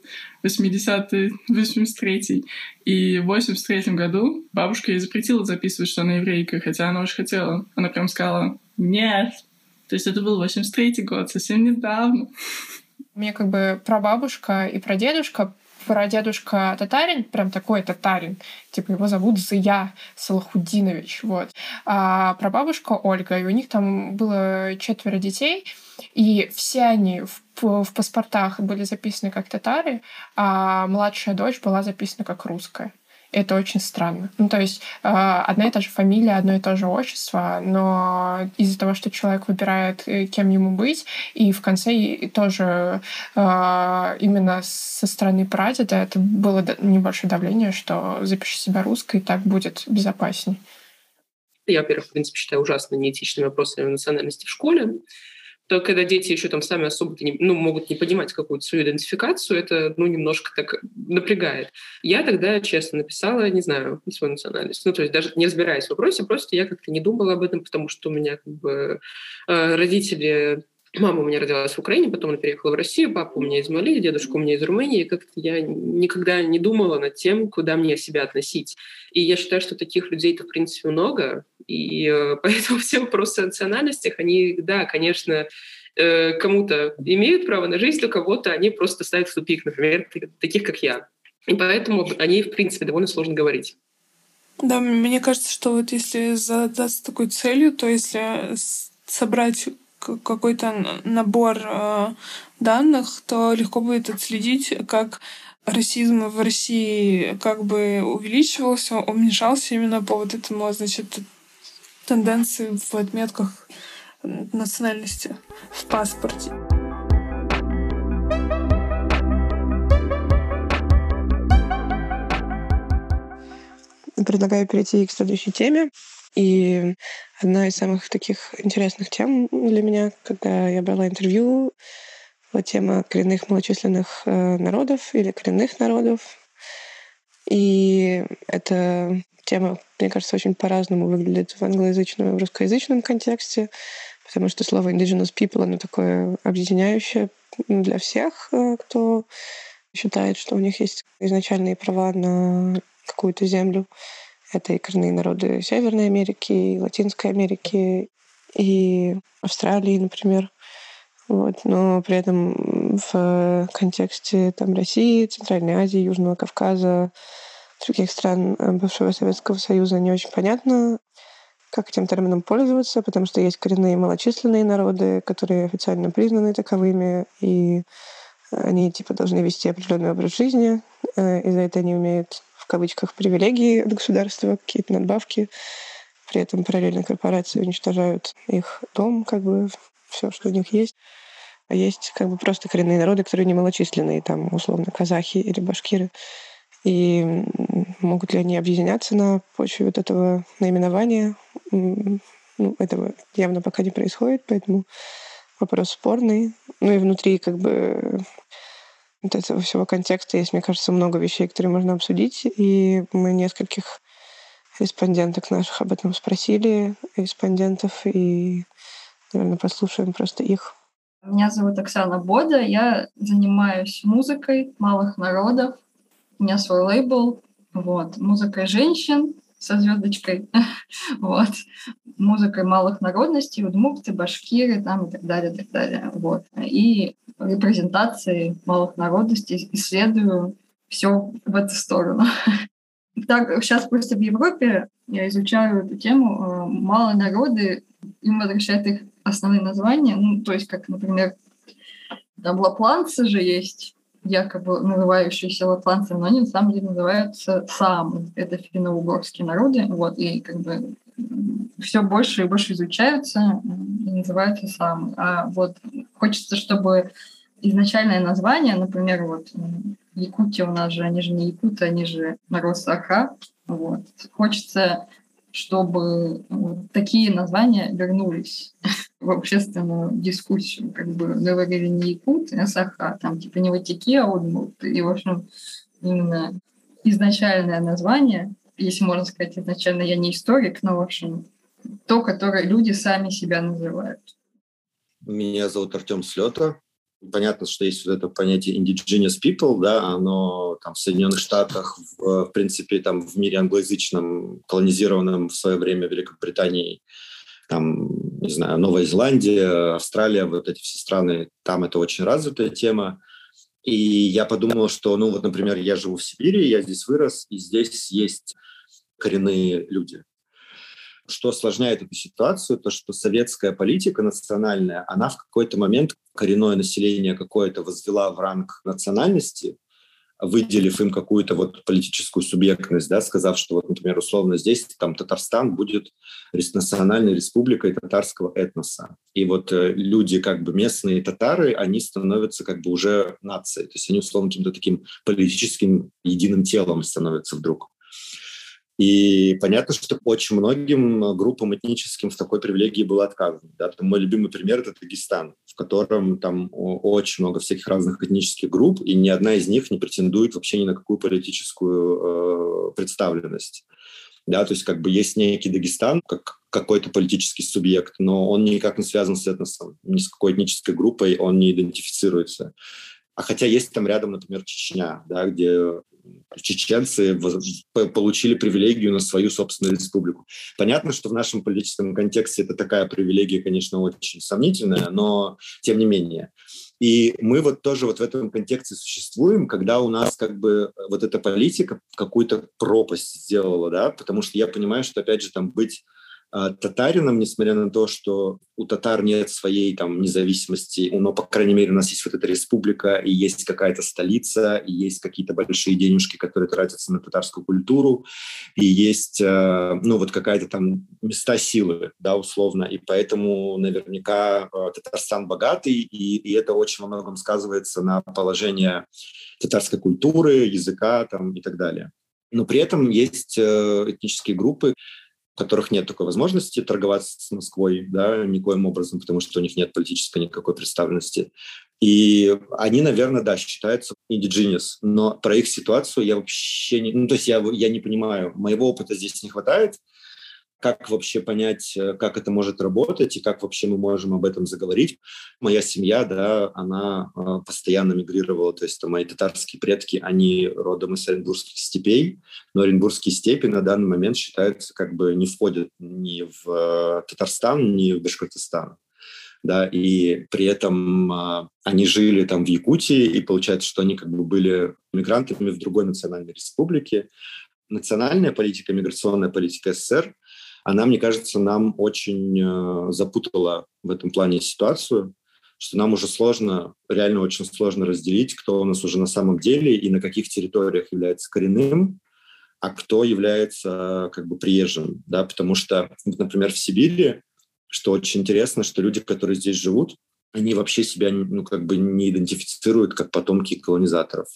80-й, 83-й. И в 83 году бабушка ей запретила записывать, что она еврейка, хотя она очень хотела. Она прям сказала, нет. То есть это был 83-й год, совсем недавно. Меня как бы прабабушка и прадедушка прадедушка татарин, прям такой татарин, типа его зовут Зия Салахудинович, вот. А прабабушка Ольга, и у них там было четверо детей, и все они в, в паспортах были записаны как татары, а младшая дочь была записана как русская. Это очень странно. Ну, то есть э, одна и та же фамилия, одно и то же отчество, но из-за того, что человек выбирает, э, кем ему быть, и в конце тоже э, именно со стороны прадеда это было небольшое давление, что запиши себя русской, так будет безопасней. Я, во-первых, в принципе, считаю ужасно неэтичными вопросами национальности в школе то когда дети еще там сами особо не, ну, могут не понимать какую-то свою идентификацию, это ну, немножко так напрягает. Я тогда, честно, написала, не знаю, свою национальность. Ну, то есть даже не разбираясь в вопросе, просто я как-то не думала об этом, потому что у меня как бы э, родители Мама у меня родилась в Украине, потом она переехала в Россию, папа у меня из Мали, дедушка у меня из Румынии. Как-то я никогда не думала над тем, куда мне себя относить. И я считаю, что таких людей-то, в принципе, много. И э, (laughs) поэтому все вопросы о национальностях, они, да, конечно, э, кому-то имеют право на жизнь, а кого-то они просто ставят в тупик, например, таких, как я. И поэтому они, в принципе, довольно сложно говорить. Да, мне кажется, что вот если задаться такой целью, то если собрать какой-то набор э, данных, то легко будет отследить, как расизм в России как бы увеличивался, уменьшался именно по вот этому, значит, тенденции в отметках национальности в паспорте. Предлагаю перейти к следующей теме. И одна из самых таких интересных тем для меня, когда я брала интервью, была тема коренных малочисленных э, народов или коренных народов. И эта тема, мне кажется, очень по-разному выглядит в англоязычном и в русскоязычном контексте, потому что слово indigenous people, оно такое объединяющее для всех, э, кто считает, что у них есть изначальные права на какую-то землю. Это и коренные народы Северной Америки, и Латинской Америки, и Австралии, например. Вот. Но при этом в контексте там, России, Центральной Азии, Южного Кавказа, других стран э, бывшего Советского Союза не очень понятно, как этим термином пользоваться, потому что есть коренные малочисленные народы, которые официально признаны таковыми, и Они типа должны вести определенный образ жизни, э, и за это они имеют кавычках привилегии от государства, какие-то надбавки. При этом параллельно корпорации уничтожают их дом, как бы все, что у них есть. А есть как бы просто коренные народы, которые немалочисленные, там, условно, казахи или башкиры. И могут ли они объединяться на почве вот этого наименования? Ну, этого явно пока не происходит, поэтому вопрос спорный. Ну и внутри как бы вот этого всего контекста есть, мне кажется, много вещей, которые можно обсудить. И мы нескольких респонденток наших об этом спросили, респондентов, и, наверное, послушаем просто их. Меня зовут Оксана Бода, я занимаюсь музыкой малых народов. У меня свой лейбл, вот, музыкой женщин со звездочкой, (laughs) вот, музыкой малых народностей, удмурты, башкиры, там и так далее, и так далее, вот. И репрезентации малых народностей исследую все в эту сторону. (laughs) Так, сейчас просто в Европе я изучаю эту тему. Э, Малые народы, им возвращают их основные названия. Ну, то есть, как, например, там лапланцы же есть, якобы называющиеся лапланцами, но они на самом деле называются самы. Это финно-угорские народы. Вот, и как бы все больше и больше изучаются и называются самы. А вот хочется, чтобы изначальное название, например, вот Якутия у нас же, они же не якуты, они же народ Саха. Вот. Хочется, чтобы вот такие названия вернулись в общественную дискуссию. Как бы говорили не якут, а Саха. Там типа не ватики, а удмурт. И, в общем, именно изначальное название, если можно сказать, изначально я не историк, но, в общем, то, которое люди сами себя называют. Меня зовут Артем Слета. Понятно, что есть вот это понятие indigenous people, да, оно там в Соединенных Штатах, в, в принципе, там в мире англоязычном, колонизированном в свое время Великобританией, там, не знаю, Новая Зеландия, Австралия, вот эти все страны, там это очень развитая тема. И я подумал, что, ну вот, например, я живу в Сибири, я здесь вырос, и здесь есть коренные люди. Что осложняет эту ситуацию, то что советская политика национальная, она в какой-то момент коренное население какое-то возвела в ранг национальности, выделив им какую-то вот политическую субъектность, да, сказав, что вот, например, условно здесь там Татарстан будет национальной республикой татарского этноса. И вот э, люди как бы местные татары, они становятся как бы уже нацией. То есть они условно каким-то таким политическим единым телом становятся вдруг. И понятно, что очень многим группам этническим в такой привилегии было отказано. Да? Мой любимый пример – это Дагестан, котором там очень много всяких разных этнических групп, и ни одна из них не претендует вообще ни на какую политическую э, представленность. Да, то есть как бы есть некий Дагестан, как какой-то политический субъект, но он никак не связан с этносом, ни с какой этнической группой он не идентифицируется. А хотя есть там рядом, например, Чечня, да, где чеченцы получили привилегию на свою собственную республику. Понятно, что в нашем политическом контексте это такая привилегия, конечно, очень сомнительная, но тем не менее. И мы вот тоже вот в этом контексте существуем, когда у нас как бы вот эта политика какую-то пропасть сделала, да, потому что я понимаю, что, опять же, там быть татарином, несмотря на то, что у татар нет своей там независимости, но, по крайней мере, у нас есть вот эта республика, и есть какая-то столица, и есть какие-то большие денежки, которые тратятся на татарскую культуру, и есть, а, ну, вот какая-то там места силы, да, условно, и поэтому наверняка а, Татарстан богатый, и, и это очень во многом сказывается на положение татарской культуры, языка там и так далее. Но при этом есть э, этнические группы, которых нет такой возможности торговаться с Москвой, да, никоим образом, потому что у них нет политической никакой представленности. И они, наверное, да, считаются indigenous, но про их ситуацию я вообще не... Ну, то есть я, я не понимаю, моего опыта здесь не хватает, как вообще понять, э, как это может работать и как вообще мы можем об этом заговорить. Моя семья, да, она э, постоянно мигрировала, то есть мои татарские предки, они родом из Оренбургских степей, но Оренбургские степи на данный момент считаются как бы не входят ни в Татарстан, ни в Башкортостан. Да, и при этом а, они жили там в Якутии, и получается, что они как бы были мигрантами в другой национальной республике. Национальная политика, миграционная политика СССР – она, мне кажется, нам очень э, запутала в этом плане ситуацию, что нам уже сложно, реально очень сложно разделить, кто у нас уже на самом деле и на каких территориях является коренным, а кто является как бы приезжим, да, потому что, например, в Сибири, что очень интересно, что люди, которые здесь живут, они вообще себя ну, как бы не идентифицируют как потомки колонизаторов.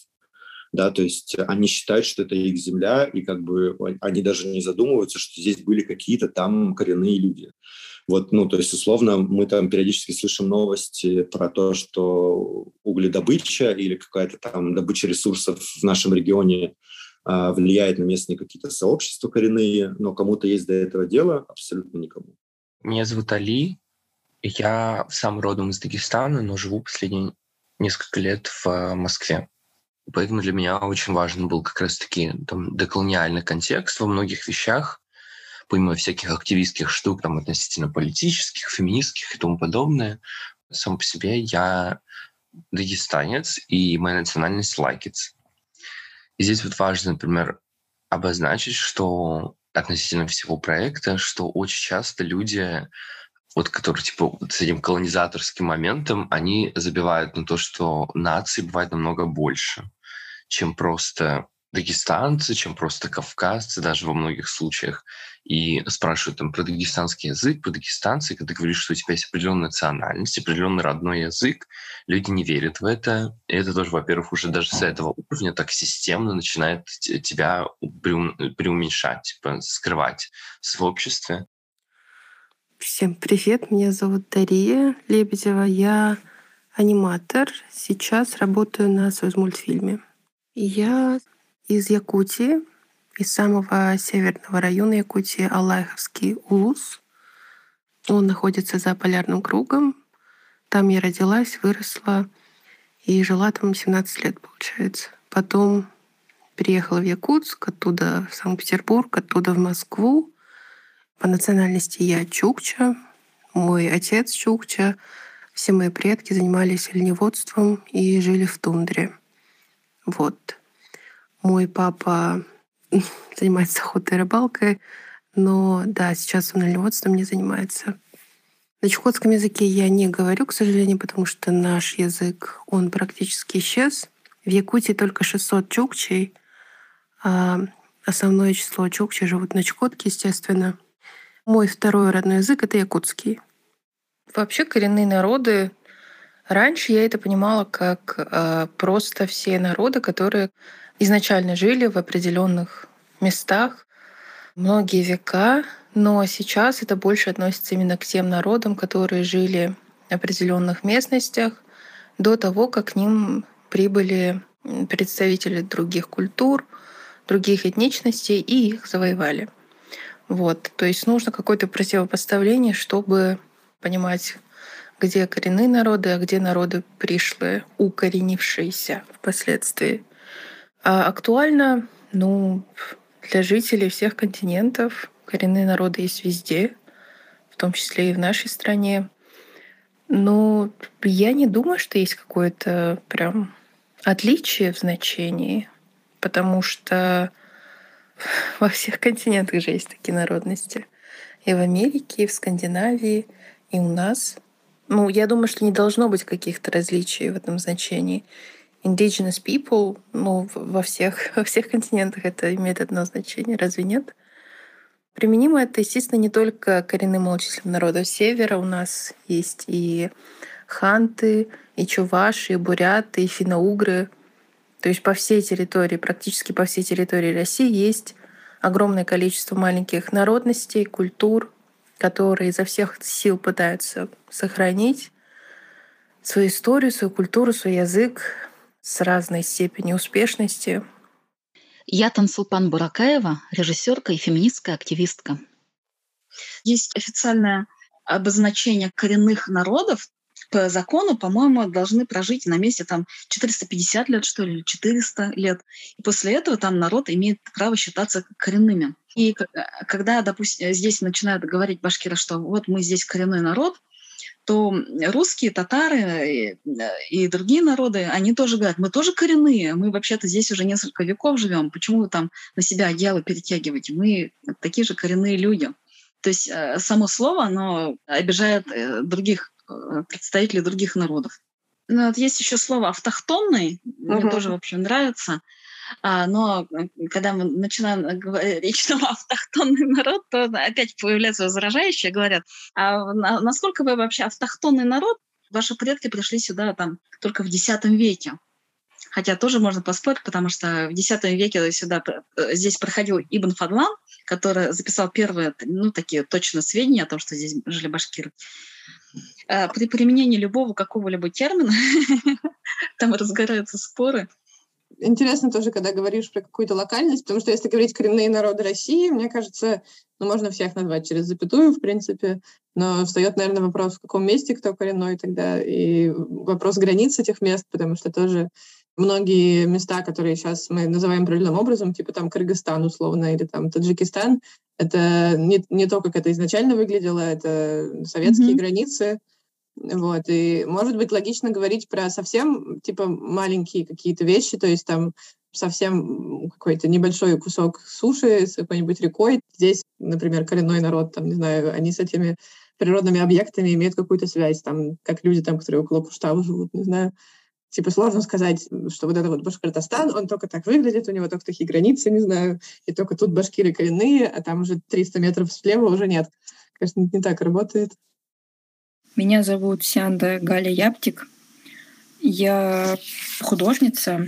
Да, то есть они считают, что это их земля, и как бы они даже не задумываются, что здесь были какие-то там коренные люди. Вот, ну, то есть, условно, мы там периодически слышим новости про то, что угледобыча или какая-то там добыча ресурсов в нашем регионе а, влияет на местные какие-то сообщества коренные, но кому-то есть до этого дело, абсолютно никому. Меня зовут Али, я сам родом из Дагестана, но живу последние несколько лет в э, Москве. Поэтому для меня очень важен был как раз-таки там, деколониальный контекст во многих вещах, помимо всяких активистских штук там, относительно политических, феминистских и тому подобное. Сам по себе я дагестанец, и моя национальность лайкец. И здесь вот важно, например, обозначить, что относительно всего проекта, что очень часто люди, вот которые типа с этим колонизаторским моментом, они забивают на то, что нации бывает намного больше, чем просто дагестанцы, чем просто кавказцы, даже во многих случаях. И спрашивают там про дагестанский язык, про дагестанцы, когда ты говоришь, что у тебя есть определенная национальность, определенный родной язык, люди не верят в это. И это тоже, во-первых, уже даже с этого уровня так системно начинает тебя преуменьшать, типа, скрывать в обществе. Всем привет, меня зовут Дария Лебедева, я аниматор, сейчас работаю на соцмультфильме. Я из Якутии, из самого северного района Якутии, Алайховский Улус. Он находится за полярным кругом. Там я родилась, выросла и жила там 17 лет, получается. Потом переехала в Якутск, оттуда в Санкт-Петербург, оттуда в Москву. По национальности я чукча, мой отец чукча. Все мои предки занимались оленеводством и жили в тундре. Вот. Мой папа (laughs) занимается охотой и рыбалкой, но да, сейчас он оленеводством не занимается. На чукотском языке я не говорю, к сожалению, потому что наш язык, он практически исчез. В Якутии только 600 чукчей, а основное число чукчей живут на Чукотке, естественно. Мой второй родной язык — это якутский. Вообще коренные народы Раньше я это понимала как э, просто все народы, которые изначально жили в определенных местах многие века, но сейчас это больше относится именно к тем народам, которые жили в определенных местностях до того, как к ним прибыли представители других культур, других этничностей и их завоевали. Вот. То есть нужно какое-то противопоставление, чтобы понимать, где коренные народы, а где народы пришлые, укоренившиеся впоследствии. А актуально, ну, для жителей всех континентов коренные народы есть везде, в том числе и в нашей стране. Но я не думаю, что есть какое-то прям отличие в значении, потому что (laughs) во всех континентах же есть такие народности. И в Америке, и в Скандинавии, и у нас. Ну, я думаю, что не должно быть каких-то различий в этом значении indigenous people, ну, во всех, (laughs) во всех континентах это имеет одно значение, разве нет? Применимо это, естественно, не только коренным малочисленным народам Севера. У нас есть и ханты, и чуваши, и буряты, и финно-угры. То есть по всей территории, практически по всей территории России есть огромное количество маленьких народностей, культур, которые изо всех сил пытаются сохранить свою историю, свою культуру, свой язык, с разной степенью успешности. Я Тансулпан Буракаева, режиссерка и феминистская активистка. Есть официальное обозначение коренных народов, по закону, по-моему, должны прожить на месте там 450 лет, что ли, или 400 лет. И после этого там народ имеет право считаться коренными. И когда, допустим, здесь начинают говорить башкиры, что вот мы здесь коренной народ, то русские, татары и, и другие народы, они тоже говорят, мы тоже коренные, мы вообще-то здесь уже несколько веков живем, почему вы там на себя одеяло перетягиваете? Мы такие же коренные люди. То есть э, само слово, оно обижает э, других э, представителей других народов. Ну, вот есть еще слово автохтонный, мне Мгм. тоже, в общем, нравится. А, но э, когда мы начинаем говорить, (laughs) что автохтонный народ, то опять появляются возражающие, говорят, а на- насколько вы вообще автохтонный народ? Ваши предки пришли сюда там только в X веке. Хотя тоже можно поспорить, потому что в X веке сюда, э, здесь проходил Ибн Фадлан, который записал первые, ну, такие точно сведения о том, что здесь жили башкиры. Э, При применении любого какого-либо термина (laughs) там разгораются споры. Интересно тоже, когда говоришь про какую-то локальность, потому что если говорить коренные народы России, мне кажется, ну, можно всех назвать через запятую, в принципе, но встает, наверное, вопрос, в каком месте кто коренной тогда, и вопрос границ этих мест, потому что тоже многие места, которые сейчас мы называем определенным образом, типа там Кыргызстан условно или там Таджикистан, это не, не то, как это изначально выглядело, это советские Мгм. границы, вот, и может быть логично говорить про совсем, типа, маленькие какие-то вещи, то есть там совсем какой-то небольшой кусок суши с какой-нибудь рекой. Здесь, например, коренной народ, там, не знаю, они с этими природными объектами имеют какую-то связь, там, как люди там, которые около Куштау живут, не знаю. Типа сложно сказать, что вот это вот Башкортостан, он только так выглядит, у него только такие границы, не знаю, и только тут башкиры коренные, а там уже 300 метров слева уже нет. Конечно, не так работает. Меня зовут Сянда Галя Яптик. Я художница,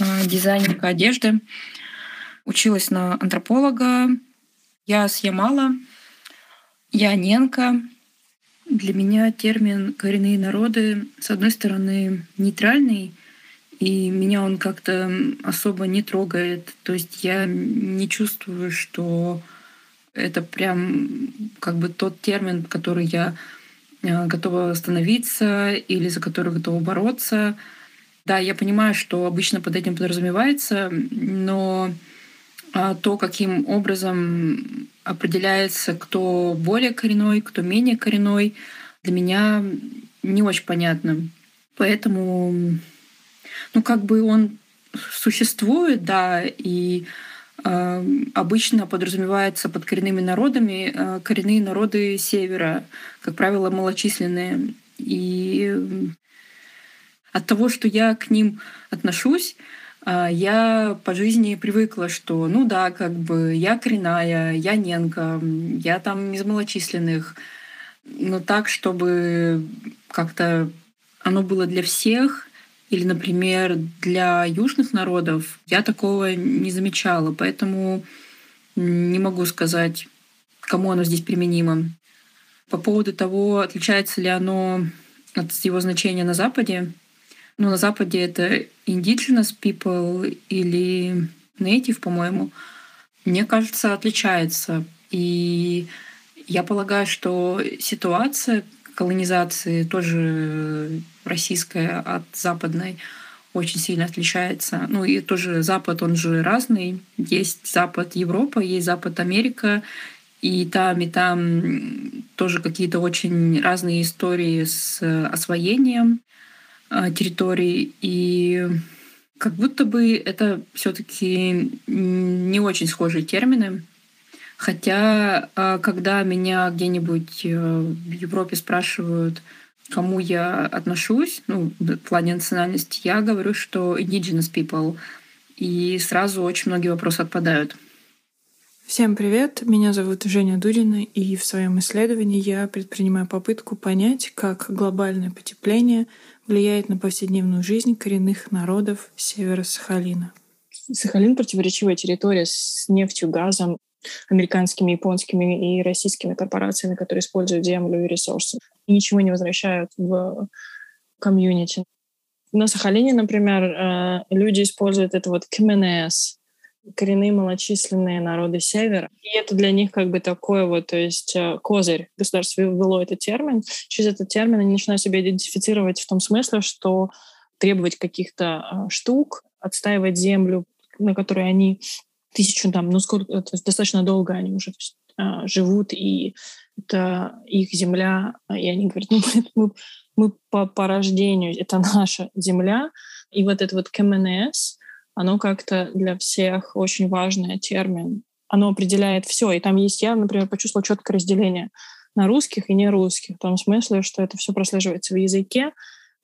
э, дизайнерка одежды. Училась на антрополога. Я с Ямала. Я ненка. Для меня термин «коренные народы» с одной стороны нейтральный, и меня он как-то особо не трогает. То есть я не чувствую, что это прям как бы тот термин, который я готова остановиться или за который готова бороться. Да, я понимаю, что обычно под этим подразумевается, но а, то, каким образом определяется, кто более коренной, кто менее коренной, для меня не очень понятно. Поэтому, ну, как бы он существует, да, и э, обычно подразумевается под коренными народами э, коренные народы севера, как правило, малочисленные. И от того, что я к ним отношусь, я по жизни привыкла, что, ну да, как бы я коренная, я ненка, я там из малочисленных. Но так, чтобы как-то оно было для всех, или, например, для южных народов, я такого не замечала. Поэтому не могу сказать, кому оно здесь применимо. По поводу того, отличается ли оно от его значения на Западе, ну, на Западе это indigenous people или native, по-моему, мне кажется, отличается. И я полагаю, что ситуация колонизации тоже российская от западной очень сильно отличается. Ну и тоже Запад, он же разный. Есть Запад Европа, есть Запад Америка, и там, и там тоже какие-то очень разные истории с освоением территорий. И как будто бы это все-таки не очень схожие термины. Хотя, когда меня где-нибудь в Европе спрашивают, кому я отношусь, ну, в плане национальности, я говорю, что indigenous people. И сразу очень многие вопросы отпадают. Всем привет, меня зовут Женя Дудина, и в своем исследовании я предпринимаю попытку понять, как глобальное потепление влияет на повседневную жизнь коренных народов севера Сахалина. Сахалин — противоречивая территория с нефтью, газом, американскими, японскими и российскими корпорациями, которые используют землю и ресурсы, и ничего не возвращают в комьюнити. На Сахалине, например, люди используют это вот КМНС, коренные малочисленные народы Севера. И это для них как бы такой вот, то есть козырь. Государство ввело этот термин. Через этот термин они начинают себя идентифицировать в том смысле, что требовать каких-то штук, отстаивать землю, на которой они тысячу там, ну сколько, то есть достаточно долго они уже есть, живут, и это их земля, и они говорят, (laughs) ну мы, мы по, по рождению, это наша земля, и вот это вот КМНС, оно как-то для всех очень важный термин. Оно определяет все. И там есть, я, например, почувствовала четкое разделение. на русских и не русских, в том смысле, что это все прослеживается в языке,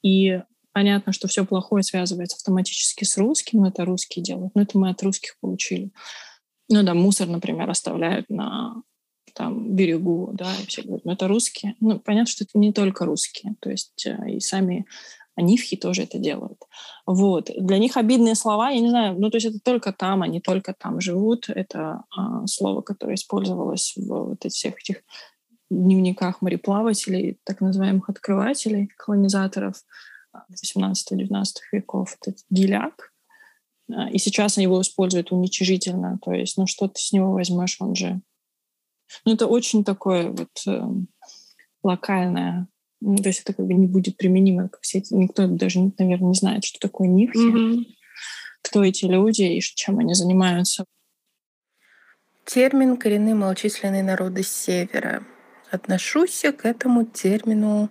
и понятно, что все плохое связывается автоматически с русским, это русские делают, но это мы от русских получили. Ну да, мусор, например, оставляют на там берегу, да, и все говорят, ну это русские. Ну, понятно, что это не только русские, то есть э, и сами анифхи тоже это делают. Вот. Для них обидные слова, я не знаю, ну то есть это только там, они только там живут. Это а, слово, которое использовалось в вот этих всех этих дневниках мореплавателей, так называемых открывателей, колонизаторов 18-19 веков. Это геляк. А, и сейчас они его используют уничижительно. То есть, ну что ты с него возьмешь, он же... Ну это очень такое вот э, локальное ну, то есть это как бы не будет применимо ко всей... Никто даже, наверное, не знает, что такое нивхи, mm-hmm. кто эти люди и чем они занимаются. Термин «коренные малочисленные народы Севера». Отношусь к этому термину,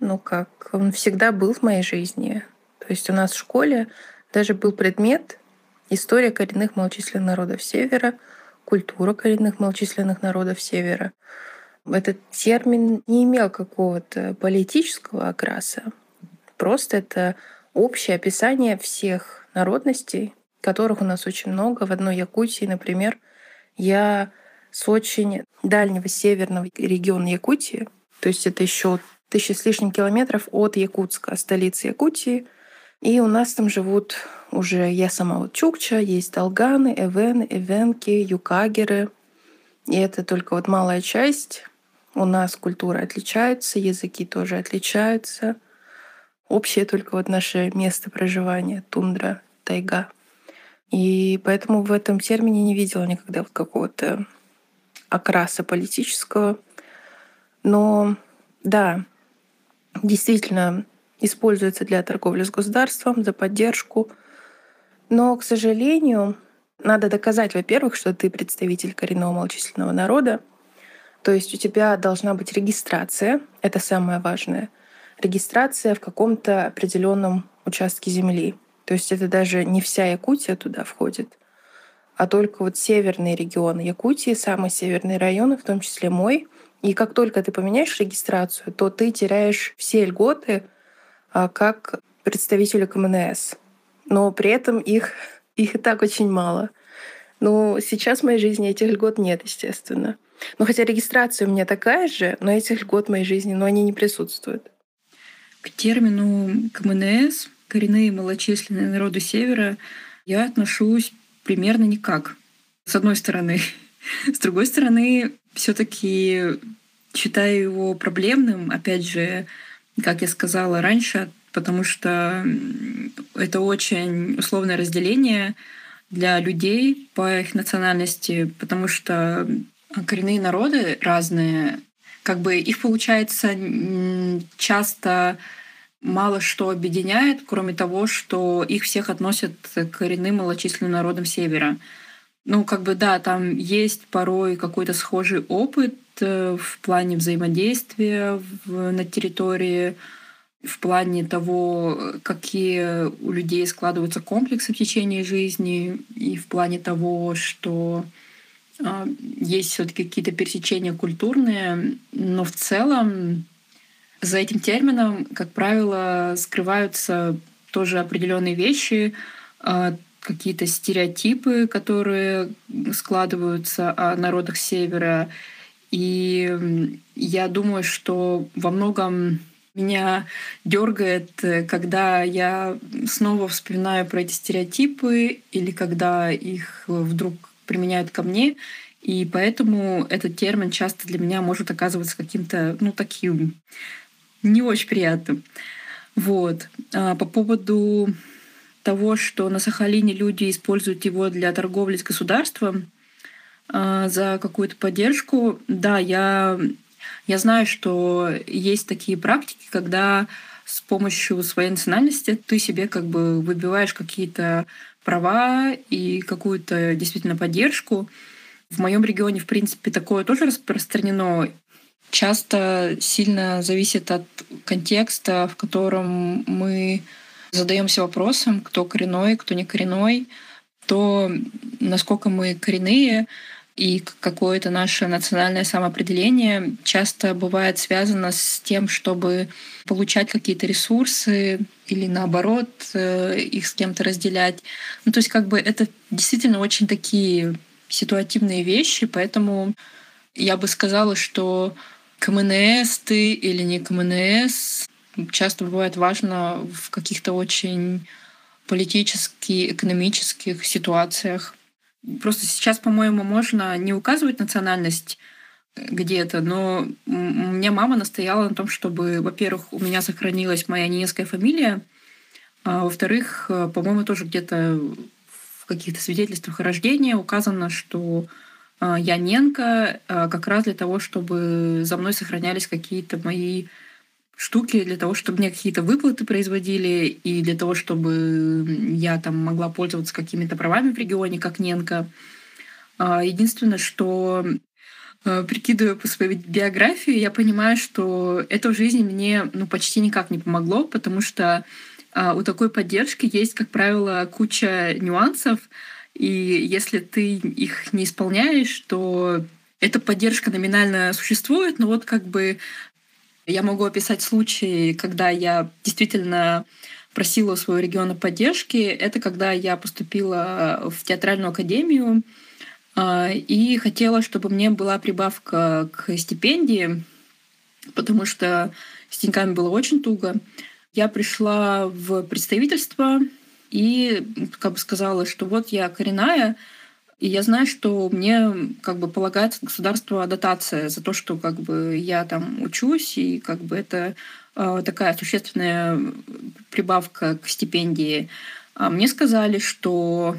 ну как, он всегда был в моей жизни. То есть у нас в школе даже был предмет «История коренных малочисленных народов Севера», «Культура коренных малочисленных народов Севера». Этот термин не имел какого-то политического окраса. Просто это общее описание всех народностей, которых у нас очень много. В одной Якутии, например, я с очень дальнего северного региона Якутии, то есть это еще тысяча с лишним километров от Якутска, столицы Якутии. И у нас там живут уже я сама вот Чукча, есть Долганы, Эвены, Эвенки, Юкагеры. И это только вот малая часть у нас культура отличается, языки тоже отличаются. Общее только вот наше место проживания — тундра, тайга. И поэтому в этом термине не видела никогда вот какого-то окраса политического. Но да, действительно используется для торговли с государством, за поддержку. Но, к сожалению, надо доказать, во-первых, что ты представитель коренного малочисленного народа, то есть у тебя должна быть регистрация, это самое важное. Регистрация в каком-то определенном участке земли. То есть это даже не вся Якутия туда входит, а только вот северные регионы Якутии, самые северные районы, в том числе мой. И как только ты поменяешь регистрацию, то ты теряешь все льготы а, как представителю КМНС. Но при этом их, (laughs) их и так очень мало. Но сейчас в моей жизни этих льгот нет, естественно. Ну, хотя регистрация у меня такая же, но этих льгот в моей жизни, но они не присутствуют. К термину КМНС, коренные малочисленные народы Севера, я отношусь примерно никак. С одной стороны. (laughs) С другой стороны, все таки считаю его проблемным, опять же, как я сказала раньше, потому что это очень условное разделение для людей по их национальности, потому что коренные народы разные, как бы их получается часто мало что объединяет, кроме того, что их всех относят к коренным малочисленным народам Севера. Ну, как бы да, там есть порой какой-то схожий опыт э, в плане взаимодействия в, на территории, в плане того, какие у людей складываются комплексы в течение жизни, и в плане того, что а, есть все-таки какие-то пересечения культурные, но в целом за этим термином, как правило, скрываются тоже определенные вещи, а, какие-то стереотипы, которые складываются о народах Севера. И я думаю, что во многом меня дергает, когда я снова вспоминаю про эти стереотипы или когда их вдруг применяют ко мне, и поэтому этот термин часто для меня может оказываться каким-то, ну, таким не очень приятным. Вот. А по поводу того, что на Сахалине люди используют его для торговли с государством а, за какую-то поддержку, да, я, я знаю, что есть такие практики, когда с помощью своей национальности ты себе как бы выбиваешь какие-то права и какую-то действительно поддержку. В моем регионе, в принципе, такое тоже распространено. Часто сильно зависит от контекста, в котором мы задаемся вопросом, кто коренной, кто не коренной, то насколько мы коренные, и какое-то наше национальное самоопределение часто бывает связано с тем, чтобы получать какие-то ресурсы или наоборот э, их с кем-то разделять. Ну, то есть как бы это действительно очень такие ситуативные вещи, поэтому я бы сказала, что КМНС ты или не КМНС часто бывает важно в каких-то очень политических, экономических ситуациях. Просто сейчас, по-моему, можно не указывать национальность э, где-то, но меня мама настояла на том, чтобы, во-первых, у меня сохранилась моя ненецкая фамилия, а во-вторых, э, по-моему, тоже где-то в каких-то свидетельствах о рождении указано, что э, я ненка как раз для того, чтобы за мной сохранялись какие-то мои штуки для того, чтобы мне какие-то выплаты производили и для того, чтобы я там могла пользоваться какими-то правами в регионе, как Ненка. А, единственное, что а, прикидывая по своей биографии, я понимаю, что это в жизни мне ну, почти никак не помогло, потому что а, у такой поддержки есть, как правило, куча нюансов, и если ты их не исполняешь, то эта поддержка номинально существует, но вот как бы я могу описать случай, когда я действительно просила у своего региона поддержки. Это когда я поступила в театральную академию а, и хотела, чтобы мне была прибавка к стипендии, потому что с деньгами было очень туго. Я пришла в представительство и как бы сказала, что вот я коренная, и я знаю, что мне как бы полагается государство дотация за то, что как бы я там учусь, и как бы это э, такая существенная прибавка к стипендии. А мне сказали, что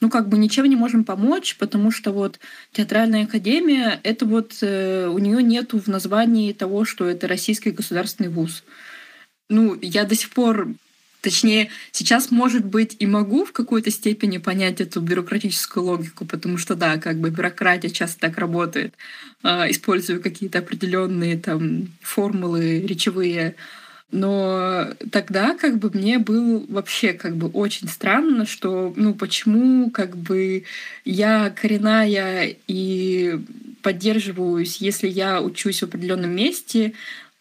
ну, как бы ничем не можем помочь, потому что вот театральная академия, это вот э, у нее нету в названии того, что это российский государственный вуз. Ну, я до сих пор Точнее, сейчас, может быть, и могу в какой-то степени понять эту бюрократическую логику, потому что, да, как бы бюрократия часто так работает, а, используя какие-то определенные там формулы речевые. Но тогда как бы мне был вообще как бы очень странно, что ну почему как бы я коренная и поддерживаюсь, если я учусь в определенном месте,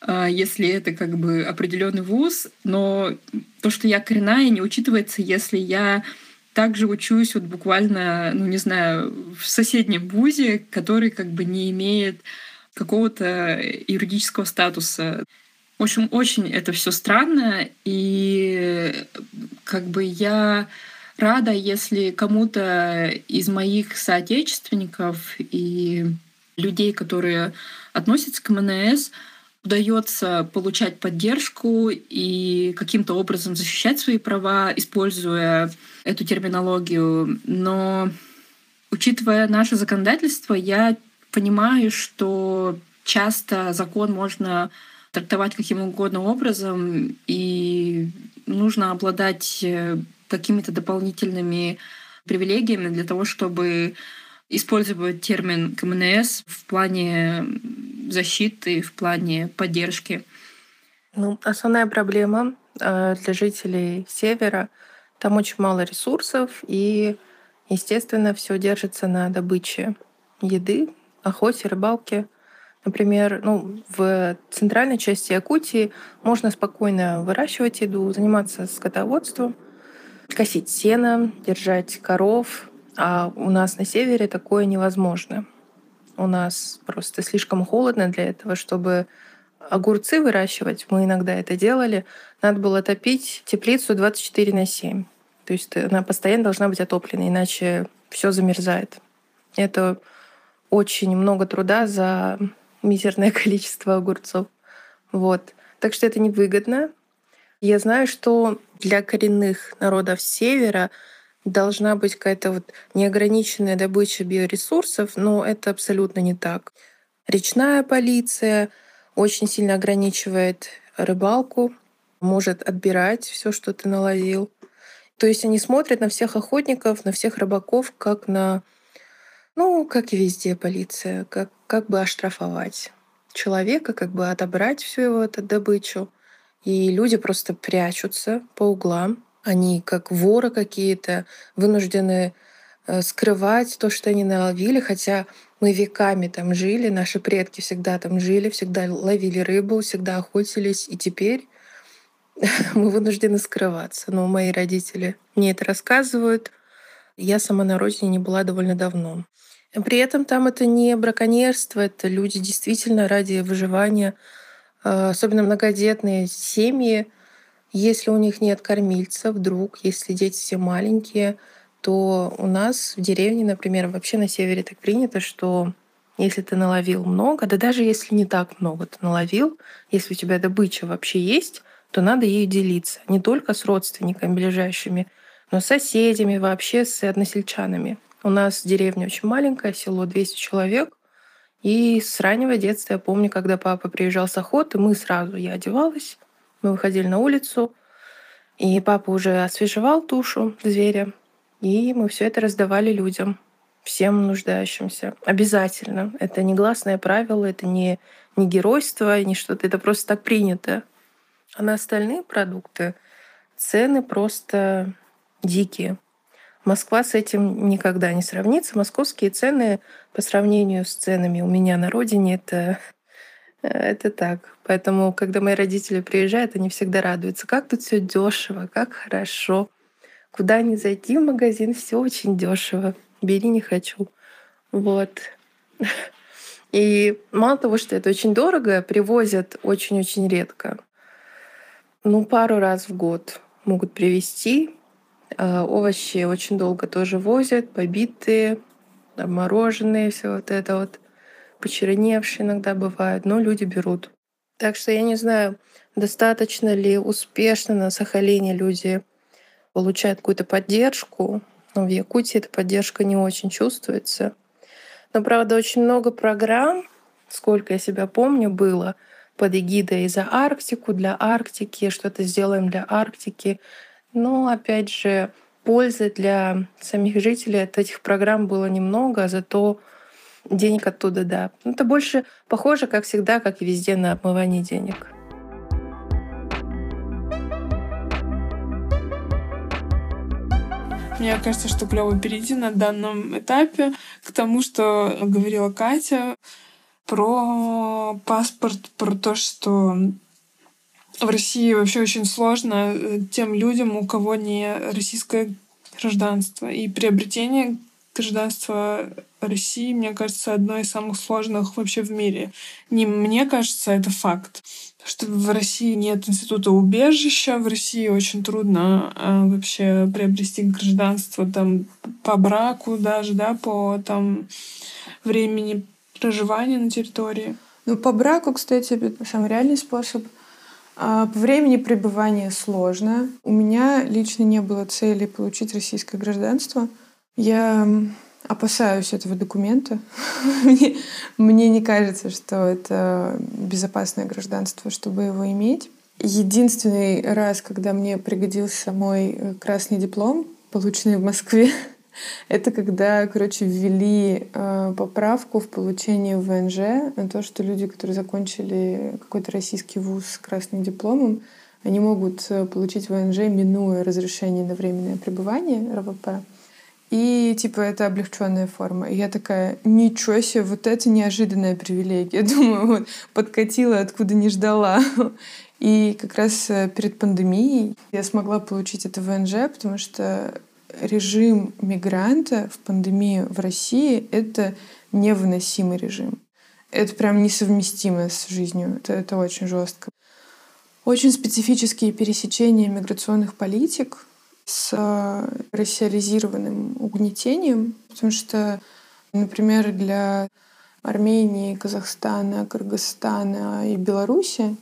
если это как бы определенный вуз, но то, что я коренная, не учитывается, если я также учусь вот буквально, ну не знаю, в соседнем вузе, который как бы не имеет какого-то юридического статуса. В общем, очень это все странно, и как бы я рада, если кому-то из моих соотечественников и людей, которые относятся к МНС, удается получать поддержку и каким-то образом защищать свои права, используя эту терминологию. Но учитывая наше законодательство, я понимаю, что часто закон можно трактовать каким угодно образом, и нужно обладать э, какими-то дополнительными привилегиями для того, чтобы использовать термин КМНС в плане защиты, в плане поддержки? Ну, основная проблема э, для жителей Севера там очень мало ресурсов, и, естественно, все держится на добыче еды, охоте, рыбалке. Например, ну, в центральной части Якутии можно спокойно выращивать еду, заниматься скотоводством, косить сено, держать коров, а у нас на севере такое невозможно. У нас просто слишком холодно для этого, чтобы огурцы выращивать. Мы иногда это делали. Надо было топить теплицу 24 на 7. То есть она постоянно должна быть отоплена, иначе все замерзает. Это очень много труда за мизерное (laughs) количество огурцов. Вот. Так что это невыгодно. Я знаю, что для коренных народов Севера должна быть какая-то вот неограниченная добыча биоресурсов, но это абсолютно не так. Речная полиция очень сильно ограничивает рыбалку, может отбирать все, что ты наловил. То есть они смотрят на всех охотников, на всех рыбаков, как на, ну, как и везде полиция, как, как бы оштрафовать человека, как бы отобрать всю его эту добычу. И люди просто прячутся по углам, они как воры какие-то, вынуждены э, скрывать то, что они наловили, хотя мы веками там жили, наши предки всегда там жили, всегда ловили рыбу, всегда охотились, и теперь (laughs) мы вынуждены скрываться. Но мои родители мне это рассказывают. Я сама на родине не была довольно давно. При этом там это не браконьерство, это люди действительно ради выживания, э, особенно многодетные семьи, если у них нет кормильца вдруг, если дети все маленькие, то у нас в деревне, например, вообще на севере так принято, что если ты наловил много, да даже если не так много ты наловил, если у тебя добыча вообще есть, то надо ею делиться. Не только с родственниками ближайшими, но с соседями, вообще с односельчанами. У нас деревня очень маленькая, село 200 человек. И с раннего детства я помню, когда папа приезжал с охоты, мы сразу, я одевалась, мы выходили на улицу, и папа уже освежевал тушу зверя, и мы все это раздавали людям, всем нуждающимся. Обязательно. Это не гласное правило, это не, не геройство, не что-то, это просто так принято. А на остальные продукты цены просто дикие. Москва с этим никогда не сравнится. Московские цены по сравнению с ценами у меня на родине это, это так. Поэтому, когда мои родители приезжают, они всегда радуются. Как тут все дешево, как хорошо. Куда ни зайти в магазин, все очень дешево. Бери не хочу. Вот. (laughs) И мало того, что это очень дорого, привозят очень-очень редко. Ну, пару раз в год могут привезти. А, овощи очень долго тоже возят, побитые, мороженые, все вот это вот. Почерневшие иногда бывают, но люди берут. Так что я не знаю, достаточно ли успешно на Сахалине люди получают какую-то поддержку. Но в Якутии эта поддержка не очень чувствуется. Но, правда, очень много программ, сколько я себя помню, было под эгидой за Арктику, для Арктики, что-то сделаем для Арктики. Но, опять же, пользы для самих жителей от этих программ было немного, а зато денег оттуда, да. Это больше похоже, как всегда, как и везде, на обмывание денег. Мне кажется, что клево перейти на данном этапе к тому, что говорила Катя про паспорт, про то, что в России вообще очень сложно э, тем людям, у кого не российское гражданство. И приобретение гражданства России, мне кажется, одно из самых сложных вообще в мире. Не мне кажется, это факт что в России нет института убежища, в России очень трудно э, вообще приобрести гражданство там по браку даже, да, по там времени проживания на территории. Ну, по браку, кстати, это самый реальный способ. А по времени пребывания сложно. У меня лично не было цели получить российское гражданство. Я опасаюсь этого документа. (laughs) мне, мне не кажется, что это безопасное гражданство, чтобы его иметь. Единственный раз, когда мне пригодился мой э, красный диплом, полученный в Москве, (laughs) это когда, короче, ввели э, поправку в получении ВНЖ на то, что люди, которые закончили какой-то российский вуз с красным дипломом, они могут э, получить ВНЖ, минуя разрешение на временное пребывание РВП. И типа это облегченная форма. И я такая, ничего себе, вот это неожиданная привилегия. (laughs) Думаю, вот подкатила, откуда не ждала. И как раз э, перед пандемией я смогла получить это ВНЖ, потому что режим мигранта в пандемию в России — это невыносимый режим. Это прям несовместимо с жизнью. Это, это очень жестко. Очень специфические пересечения миграционных политик, с э, рассиализированным угнетением, потому что, например, для Армении, Казахстана, Кыргызстана и Беларуси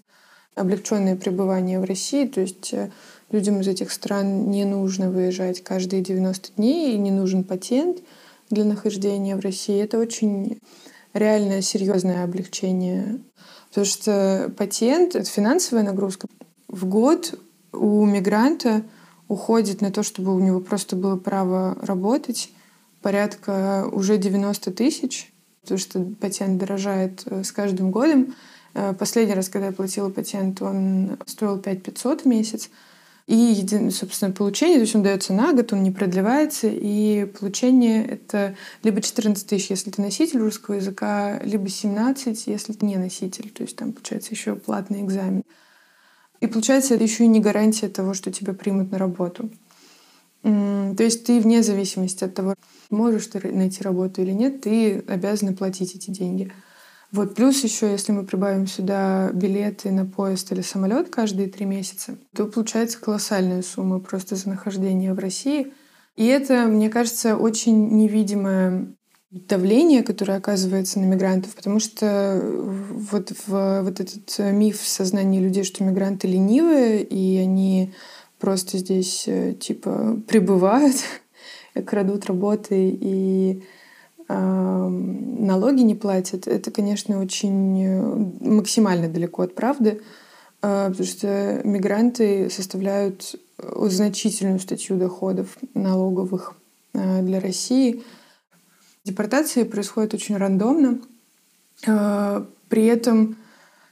облегченное пребывание в России, то есть э, людям из этих стран не нужно выезжать каждые 90 дней и не нужен патент для нахождения в России. Это очень реальное, серьезное облегчение. Потому что патент — это финансовая нагрузка. В год у мигранта уходит на то, чтобы у него просто было право работать, порядка уже 90 тысяч, потому что патент дорожает э, с каждым годом. Э, последний раз, когда я платила патент, он стоил 5 500 в месяц. И, собственно, получение, то есть он дается на год, он не продлевается, и получение — это либо 14 тысяч, если ты носитель русского языка, либо 17, если ты не носитель. То есть там, получается, еще платный экзамен. И получается, это еще и не гарантия того, что тебя примут на работу. То есть ты вне зависимости от того, можешь ты найти работу или нет, ты обязана платить эти деньги. Вот плюс еще, если мы прибавим сюда билеты на поезд или самолет каждые три месяца, то получается колоссальная сумма просто за нахождение в России. И это, мне кажется, очень невидимое давление, которое оказывается на мигрантов, потому что вот, в, вот этот миф в сознании людей, что мигранты ленивые, и они просто здесь э, типа прибывают, (laughs) крадут работы и эм, налоги не платят, это, конечно, очень э, максимально далеко от правды, э, потому что мигранты составляют э, значительную статью доходов налоговых э, для России. Депортации происходят очень рандомно. Э, При этом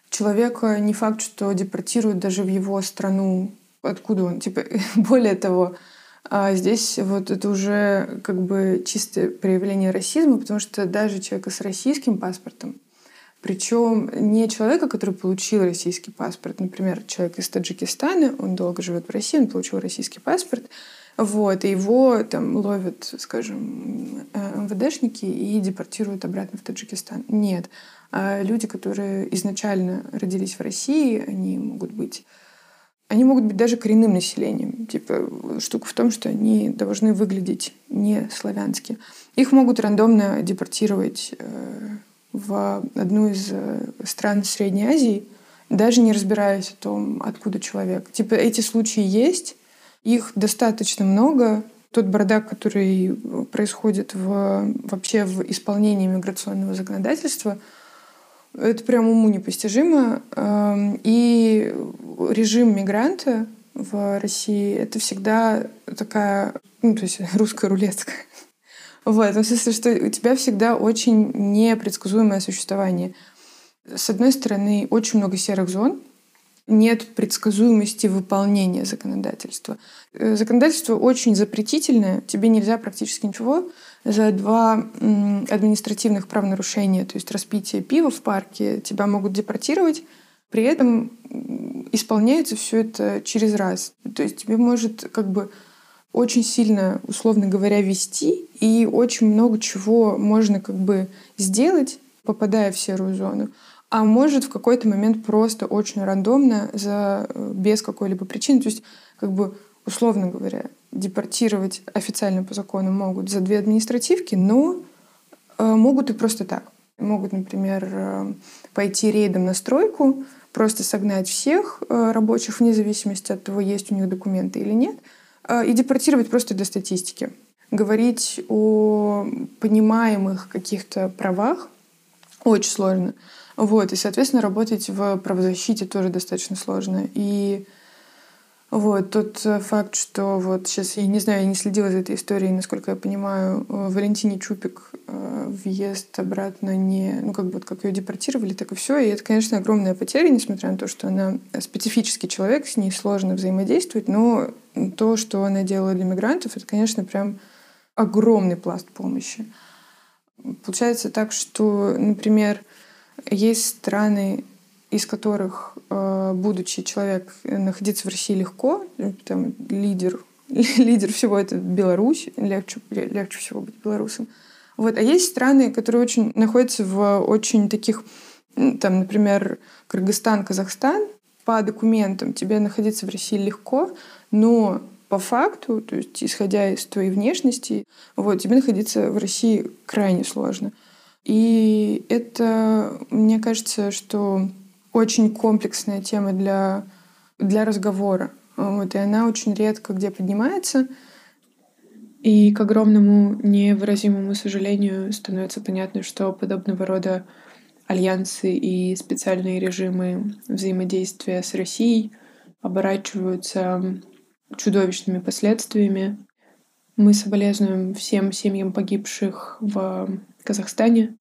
человека не факт, что депортируют даже в его страну, откуда он. Типа, (laughs) более того, а здесь вот это уже как бы чистое проявление расизма, потому что даже человека с российским паспортом, причем не человека, который получил российский паспорт, например, человек из Таджикистана, он долго живет в России, он получил российский паспорт, вот, и его там ловят, скажем, э, МВДшники и депортируют обратно в Таджикистан. Нет. А люди, которые изначально родились в России, они могут быть они могут быть даже коренным населением. Типа штука в том, что они должны выглядеть не славянски. Их могут рандомно депортировать э, в одну из э, стран Средней Азии, даже не разбираясь о том, откуда человек. Типа эти случаи есть, их достаточно много. Тот бардак, который происходит в, вообще в исполнении миграционного законодательства — это прям уму непостижимо. Эм, и режим мигранта в России — это всегда такая, ну, то есть (laughs) русская рулетка. Вот, в смысле, что у тебя всегда очень непредсказуемое существование. С одной стороны, очень много серых зон, нет предсказуемости выполнения законодательства. Э, законодательство очень запретительное, тебе нельзя практически ничего. За два административных правонарушения, то есть распитие пива в парке, тебя могут депортировать. При этом исполняется все это через раз. То есть тебе может как бы очень сильно, условно говоря, вести, и очень много чего можно как бы сделать, попадая в серую зону а может в какой-то момент просто очень рандомно, за, э, без какой-либо причины. То есть, как бы, условно говоря, депортировать официально по закону могут за две административки, но э, могут и просто так. Могут, например, э, пойти рейдом на стройку, просто согнать всех рабочих вне зависимости от того, есть у них документы или нет, и депортировать просто для статистики. Говорить о понимаемых каких-то правах очень сложно. Вот, и, соответственно, работать в правозащите тоже достаточно сложно. И вот тот э, факт, что вот сейчас, я не знаю, я не следила за этой историей, насколько я понимаю, э, Валентине Чупик э, въезд обратно не, ну как бы вот как ее депортировали, так и все. И это, конечно, огромная потеря, несмотря на то, что она специфический человек, с ней сложно взаимодействовать, но то, что она делала для мигрантов, это, конечно, прям огромный пласт помощи. Получается так, что, например, есть страны, из которых, э, будучи человек, находиться в России легко, там лидер, (laughs) лидер всего это Беларусь, легче, легче всего быть белорусом. Вот. А есть страны, которые очень находятся в очень таких, там, например, Кыргызстан, Казахстан, по документам тебе находиться в России легко, но по факту, то есть исходя из твоей внешности, вот, тебе находиться в России крайне сложно. И это, мне кажется, что очень комплексная тема для, для разговора. Вот, и она очень редко где поднимается. И к огромному невыразимому сожалению становится понятно, что подобного рода альянсы и специальные режимы взаимодействия с Россией оборачиваются чудовищными последствиями. Мы соболезнуем всем семьям погибших в Казахстане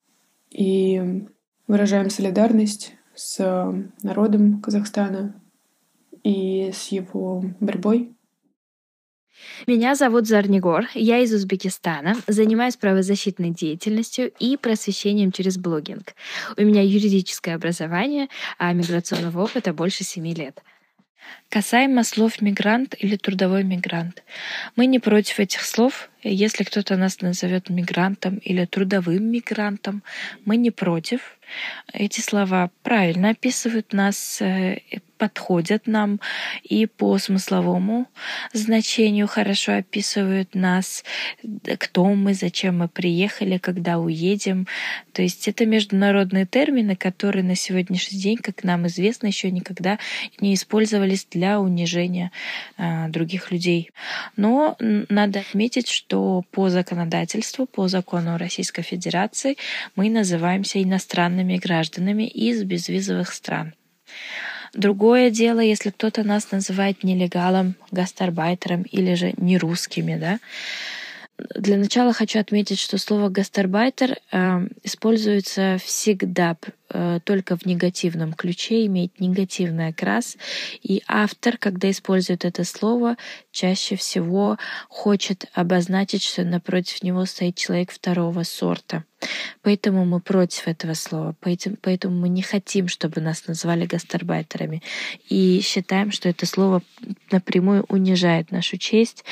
и выражаем солидарность с народом Казахстана и с его борьбой. Меня зовут Зарнигор, я из Узбекистана, занимаюсь правозащитной деятельностью и просвещением через блогинг. У меня юридическое образование, а миграционного опыта больше семи лет. Касаемо слов «мигрант» или «трудовой мигрант». Мы не против этих слов. Если кто-то нас назовет мигрантом или трудовым мигрантом, мы не против. Эти слова правильно описывают нас, э, подходят нам и по смысловому значению хорошо описывают нас, кто мы, зачем мы приехали, когда уедем. То есть это международные термины, которые на сегодняшний день, как нам известно, еще никогда не использовались для унижения э, других людей. Но надо отметить, что по законодательству, по закону Российской Федерации мы называемся иностранными гражданами из безвизовых стран. Другое дело, если кто-то нас называет нелегалом, гастарбайтером или же нерусскими, да. Для начала хочу отметить, что слово гастарбайтер э, используется всегда э, только в негативном ключе, имеет негативный окрас. И автор, когда использует это слово, чаще всего хочет обозначить, что напротив него стоит человек второго сорта. Поэтому мы против этого слова. Поэтому, поэтому мы не хотим, чтобы нас назвали гастарбайтерами. И считаем, что это слово напрямую унижает нашу честь,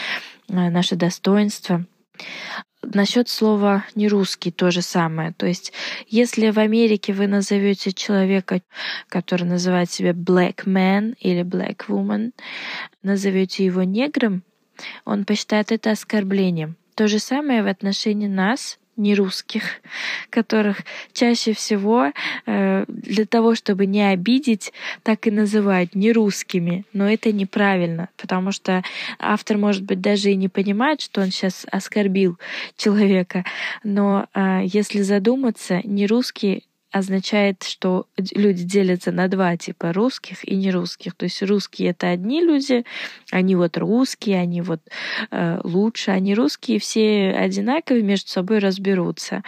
э, наше достоинство. Насчет слова не русский то же самое. То есть, если в Америке вы назовете человека, который называет себя black man или black woman, назовете его негром, он посчитает это оскорблением. То же самое в отношении нас, нерусских, которых чаще всего э, для того, чтобы не обидеть, так и называют нерусскими. Но это неправильно, потому что автор, может быть, даже и не понимает, что он сейчас оскорбил человека. Но э, если задуматься, нерусский означает, что люди делятся на два типа русских и нерусских. То есть русские это одни люди, они вот русские, они вот э, лучше, не русские все одинаковые между собой разберутся.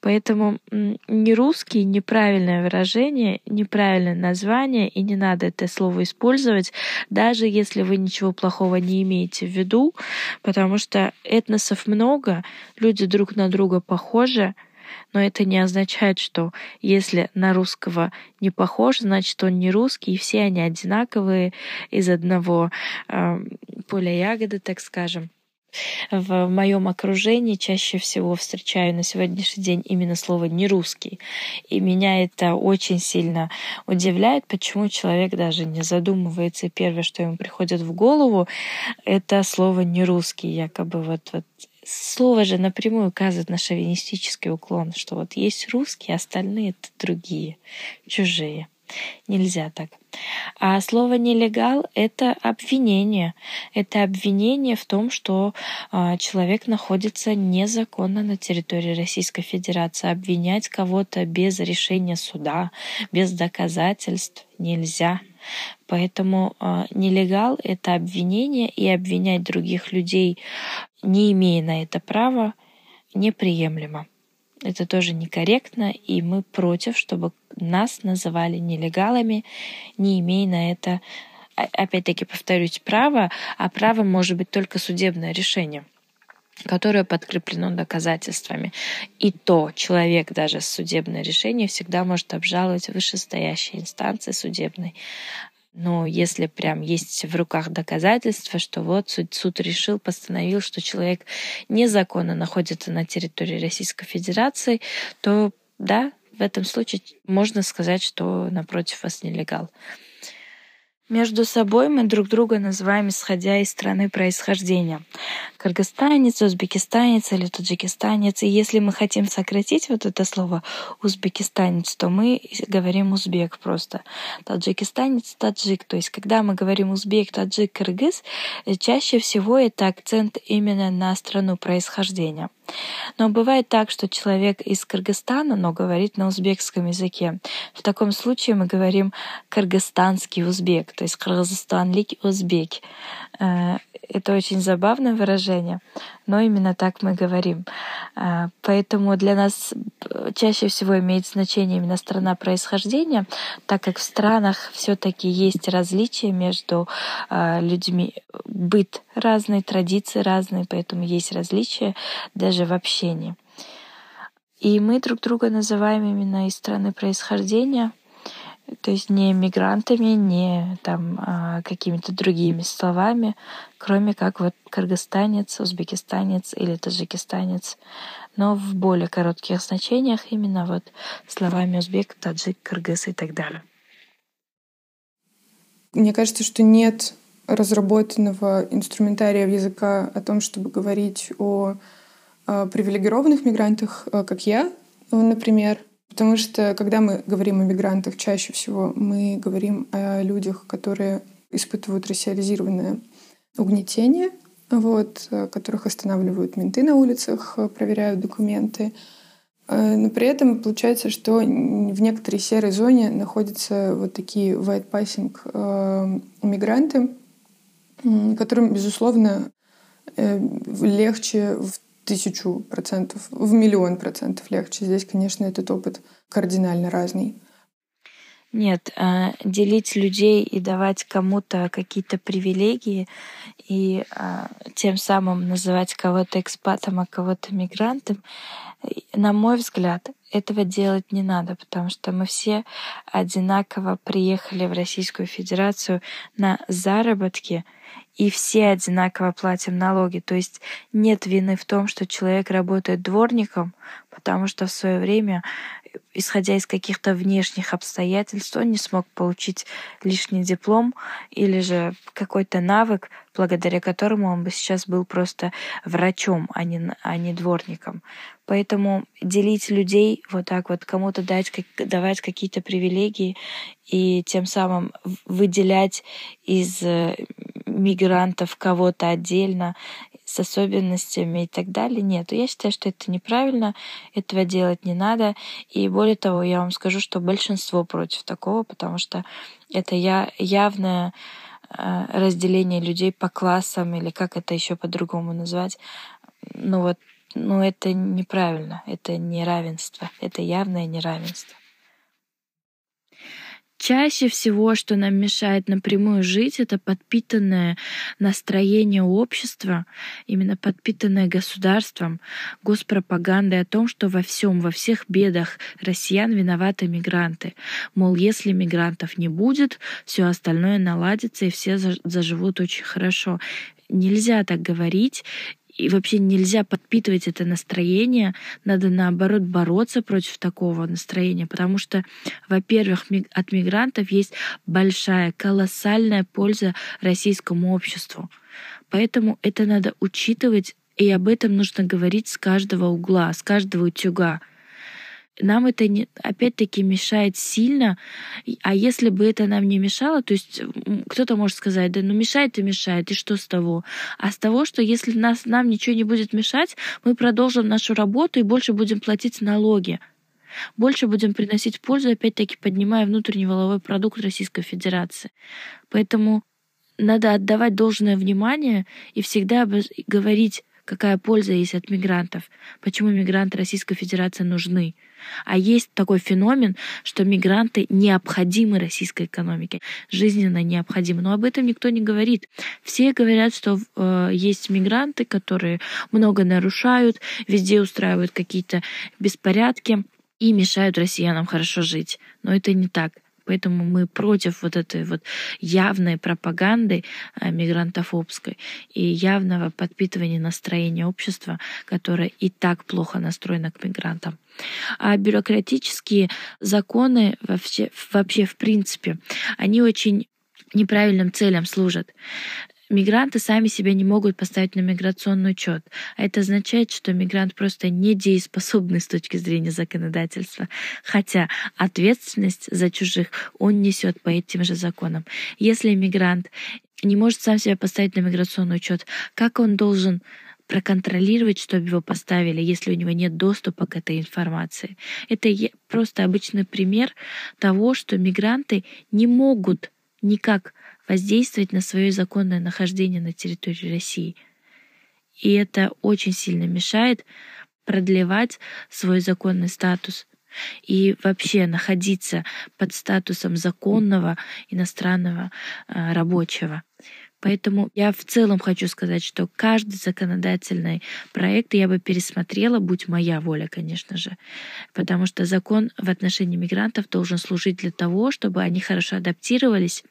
Поэтому не русский неправильное выражение, неправильное название, и не надо это слово использовать, даже если вы ничего плохого не имеете в виду, потому что этносов много, люди друг на друга похожи, но это не означает, что если на русского не похож, значит он не русский, и все они одинаковые из одного э, поля ягоды, так скажем. В моем окружении чаще всего встречаю на сегодняшний день именно слово «не русский». И меня это очень сильно удивляет, почему человек даже не задумывается, и первое, что ему приходит в голову, это слово «не русский». Якобы вот, вот слово же напрямую указывает на шовинистический уклон, что вот есть русские, остальные это другие, чужие. Нельзя так. А слово нелегал — это обвинение. Это обвинение в том, что э, человек находится незаконно на территории Российской Федерации. Обвинять кого-то без решения суда, без доказательств нельзя. Поэтому э, нелегал — это обвинение, и обвинять других людей, не имея на это права, неприемлемо. Это тоже некорректно, и мы против, чтобы нас называли нелегалами, не имея на это, опять-таки повторюсь, права, а право может быть только судебное решение которое подкреплено доказательствами. И то человек даже с судебное решение всегда может обжаловать вышестоящей инстанции судебной. Но если прям есть в руках доказательства, что вот суд, суд решил, постановил, что человек незаконно находится на территории Российской Федерации, то да, в этом случае можно сказать, что напротив вас нелегал. Между собой мы друг друга называем, исходя из страны происхождения. Кыргызстанец, узбекистанец или таджикистанец. И если мы хотим сократить вот это слово узбекистанец, то мы говорим узбек просто. Таджикистанец, таджик. То есть, когда мы говорим узбек, таджик, кыргыз, чаще всего это акцент именно на страну происхождения. Но бывает так, что человек из Кыргызстана, но говорит на узбекском языке. В таком случае мы говорим кыргызстанский узбек, то есть кыргызстанлик узбек. Э, это очень забавное выражение, но именно так мы говорим. Э, поэтому для нас чаще всего имеет значение именно страна происхождения, так как в странах все-таки есть различия между э, людьми. Быт разный, традиции разные, поэтому есть различия даже в общении. И мы друг друга называем именно из страны происхождения, то есть не мигрантами, не там а, какими-то другими словами, кроме как вот кыргызстанец, узбекистанец или таджикистанец, но в более коротких значениях именно вот словами узбек, таджик, кыргыз и так далее. Мне кажется, что нет разработанного инструментария языка о том, чтобы говорить о Э, привилегированных мигрантах, э, как я, например. Потому что, когда мы говорим о мигрантах, чаще всего мы говорим о людях, которые испытывают рассиализированное угнетение, вот, э, которых останавливают менты на улицах, проверяют документы. Но при этом получается, что в некоторой серой зоне находятся вот такие white passing мигранты, которым, безусловно, легче в тысячу процентов, в миллион процентов легче. Здесь, конечно, этот опыт кардинально разный. Нет, а, делить людей и давать кому-то какие-то привилегии и а, тем самым называть кого-то экспатом, а кого-то мигрантом, на мой взгляд, этого делать не надо, потому что мы все одинаково приехали в Российскую Федерацию на заработки, и все одинаково платим налоги. То есть нет вины в том, что человек работает дворником, потому что в свое время исходя из каких-то внешних обстоятельств, он не смог получить лишний диплом или же какой-то навык, благодаря которому он бы сейчас был просто врачом, а не, а не дворником. Поэтому делить людей вот так вот, кому-то дать, давать какие-то привилегии и тем самым выделять из э, мигрантов кого-то отдельно с особенностями и так далее. Нет, я считаю, что это неправильно, этого делать не надо. И более того, я вам скажу, что большинство против такого, потому что это я, явное э, разделение людей по классам или как это еще по-другому назвать. Ну вот, ну это неправильно, это неравенство, это явное неравенство. Чаще всего, что нам мешает напрямую жить, это подпитанное настроение общества, именно подпитанное государством, госпропагандой о том, что во всем, во всех бедах россиян виноваты мигранты. Мол, если мигрантов не будет, все остальное наладится и все заживут очень хорошо. Нельзя так говорить, и вообще нельзя подпитывать это настроение, надо наоборот бороться против такого настроения, потому что, во-первых, от мигрантов есть большая, колоссальная польза российскому обществу. Поэтому это надо учитывать, и об этом нужно говорить с каждого угла, с каждого утюга нам это не, опять-таки мешает сильно. А если бы это нам не мешало, то есть кто-то может сказать, да ну мешает и мешает, и что с того? А с того, что если нас, нам ничего не будет мешать, мы продолжим нашу работу и больше будем платить налоги. Больше будем приносить пользу, опять-таки поднимая внутренний валовой продукт Российской Федерации. Поэтому надо отдавать должное внимание и всегда говорить какая польза есть от мигрантов, почему мигранты Российской Федерации нужны. А есть такой феномен, что мигранты необходимы российской экономике, жизненно необходимы. Но об этом никто не говорит. Все говорят, что э, есть мигранты, которые много нарушают, везде устраивают какие-то беспорядки и мешают россиянам хорошо жить. Но это не так. Поэтому мы против вот этой вот явной пропаганды а, мигрантофобской и явного подпитывания настроения общества, которое и так плохо настроено к мигрантам. А бюрократические законы вообще, вообще в принципе, они очень неправильным целям служат мигранты сами себя не могут поставить на миграционный учет. А это означает, что мигрант просто недееспособный с точки зрения законодательства. Хотя ответственность за чужих он несет по этим же законам. Если мигрант не может сам себя поставить на миграционный учет, как он должен проконтролировать, чтобы его поставили, если у него нет доступа к этой информации. Это просто обычный пример того, что мигранты не могут никак воздействовать на свое законное нахождение на территории России. И это очень сильно мешает продлевать свой законный статус и вообще находиться под статусом законного иностранного э, рабочего. Поэтому я в целом хочу сказать, что каждый законодательный проект я бы пересмотрела, будь моя воля, конечно же. Потому что закон в отношении мигрантов должен служить для того, чтобы они хорошо адаптировались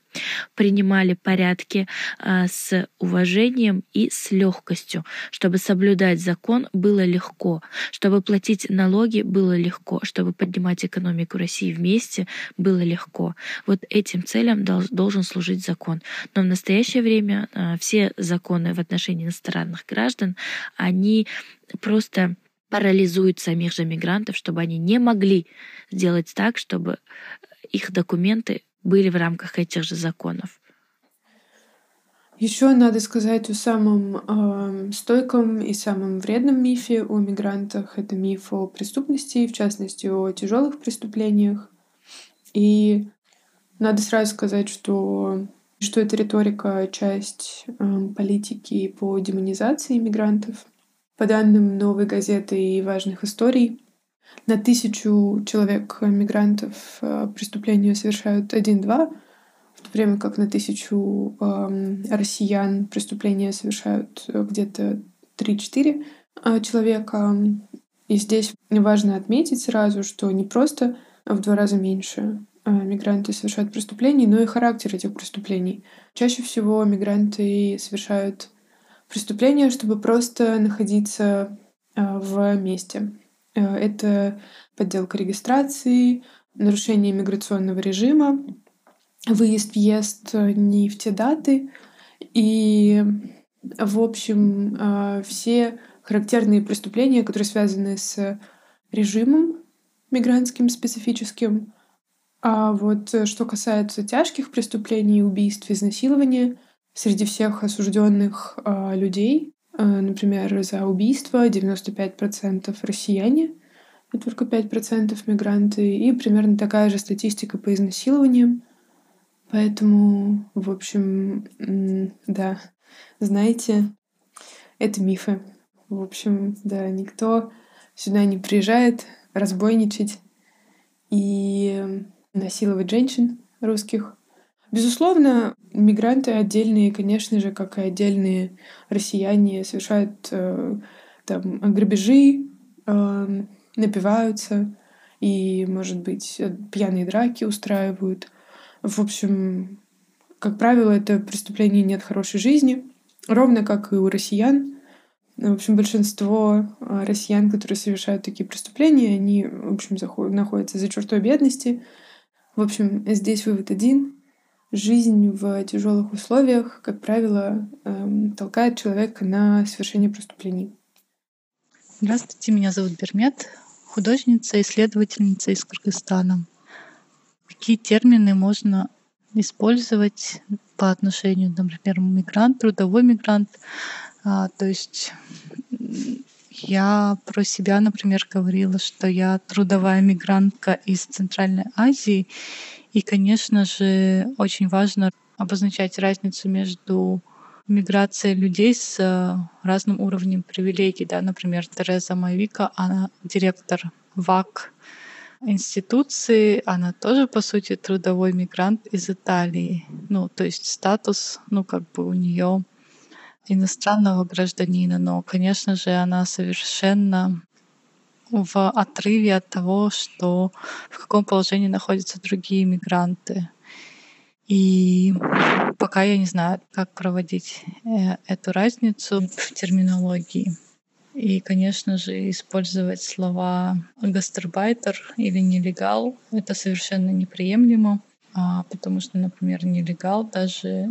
принимали порядки а, с уважением и с легкостью, чтобы соблюдать закон было легко, чтобы платить налоги было легко, чтобы поднимать экономику России вместе было легко. Вот этим целям должен служить закон. Но в настоящее время а, все законы в отношении иностранных граждан, они просто парализуют самих же мигрантов, чтобы они не могли сделать так, чтобы их документы были в рамках этих же законов. Еще надо сказать о самом э, стойком и самом вредном мифе о мигрантах. Это миф о преступности, в частности о тяжелых преступлениях. И надо сразу сказать, что, что эта риторика — часть э, политики по демонизации мигрантов. По данным новой газеты и важных историй, на тысячу человек э, мигрантов э, преступления совершают один-два, в то время как на тысячу э, россиян преступления совершают э, где-то 3-4 человека. И здесь важно отметить сразу, что не просто в два раза меньше мигранты совершают преступлений, но и характер этих преступлений. Чаще всего мигранты совершают преступления, чтобы просто находиться в месте. Э, это подделка регистрации, нарушение миграционного режима, выезд-въезд э, не в те даты. И, в общем, э, все характерные преступления, которые связаны с режимом мигрантским специфическим. А вот что касается тяжких преступлений, убийств, изнасилования, среди всех осужденных людей например, за убийство 95% россияне, и только 5% мигранты, и примерно такая же статистика по изнасилованиям. Поэтому, в общем, да, знаете, это мифы. В общем, да, никто сюда не приезжает разбойничать и насиловать женщин русских. Безусловно, мигранты отдельные, конечно же, как и отдельные россияне, совершают э, там грабежи, э, напиваются и, может быть, пьяные драки устраивают. В общем, как правило, это преступление нет хорошей жизни, ровно как и у россиян. В общем, большинство э, россиян, которые совершают такие преступления, они, в общем, заходят, находятся за чертой бедности. В общем, здесь вывод один жизнь в тяжелых условиях, как правило, эм, толкает человека на совершение преступлений. Здравствуйте, меня зовут Бермет, художница, исследовательница из Кыргызстана. Какие термины можно использовать по отношению, например, мигрант, трудовой мигрант? А, то есть я про себя, например, говорила, что я трудовая мигрантка из Центральной Азии, и, конечно же, очень важно обозначать разницу между миграцией людей с разным уровнем привилегий. Да? Например, Тереза Майвика, она директор ВАК институции, она тоже, по сути, трудовой мигрант из Италии. Ну, то есть статус, ну, как бы у нее иностранного гражданина, но, конечно же, она совершенно в отрыве от того, что в каком положении находятся другие мигранты. И пока я не знаю, как проводить э, эту разницу в терминологии. И, конечно же, использовать слова гастарбайтер или нелегал — это совершенно неприемлемо, а, потому что, например, нелегал даже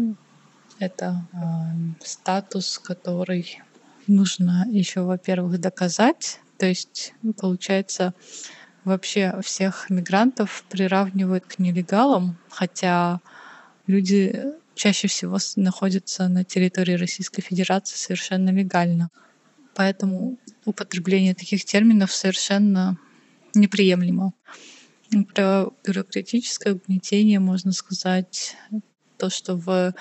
это э, статус, который нужно еще, во-первых, доказать, то есть, получается, вообще всех мигрантов приравнивают к нелегалам, хотя люди чаще всего находятся на территории Российской Федерации совершенно легально. поэтому употребление таких терминов совершенно неприемлемо. Про бюрократическое угнетение можно сказать то, что в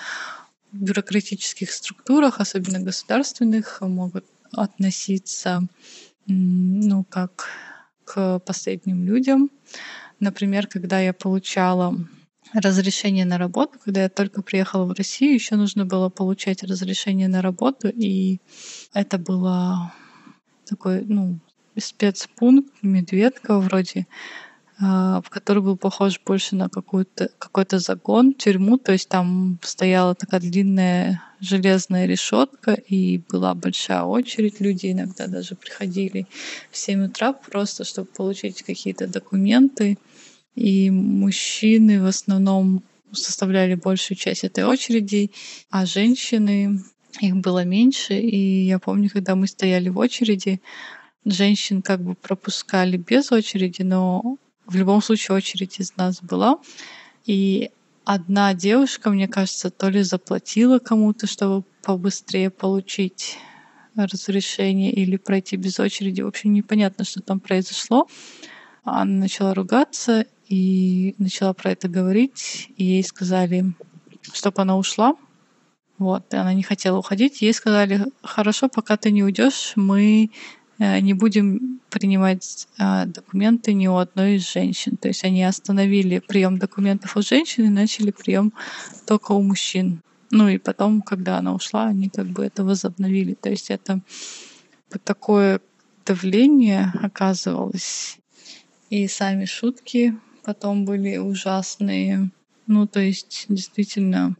бюрократических структурах, особенно государственных, могут относиться ну, как к последним людям. Например, когда я получала разрешение на работу, когда я только приехала в Россию, еще нужно было получать разрешение на работу, и это было такой, ну, спецпункт, медведка вроде, который был похож больше на какой-то какой-то загон, тюрьму, то есть там стояла такая длинная железная решетка и была большая очередь, люди иногда даже приходили в 7 утра просто, чтобы получить какие-то документы, и мужчины в основном составляли большую часть этой очереди, а женщины их было меньше. И я помню, когда мы стояли в очереди, женщин как бы пропускали без очереди, но в любом случае очередь из нас была. И одна девушка, мне кажется, то ли заплатила кому-то, чтобы побыстрее получить разрешение или пройти без очереди. В общем, непонятно, что там произошло. Она начала ругаться и начала про это говорить. И ей сказали, чтобы она ушла. Вот, и она не хотела уходить. Ей сказали, хорошо, пока ты не уйдешь, мы не будем принимать а, документы ни у одной из женщин. То есть они остановили прием документов у женщин и начали прием только у мужчин. Ну и потом, когда она ушла, они как бы это возобновили. То есть это такое давление оказывалось. И сами шутки потом были ужасные. Ну, то есть действительно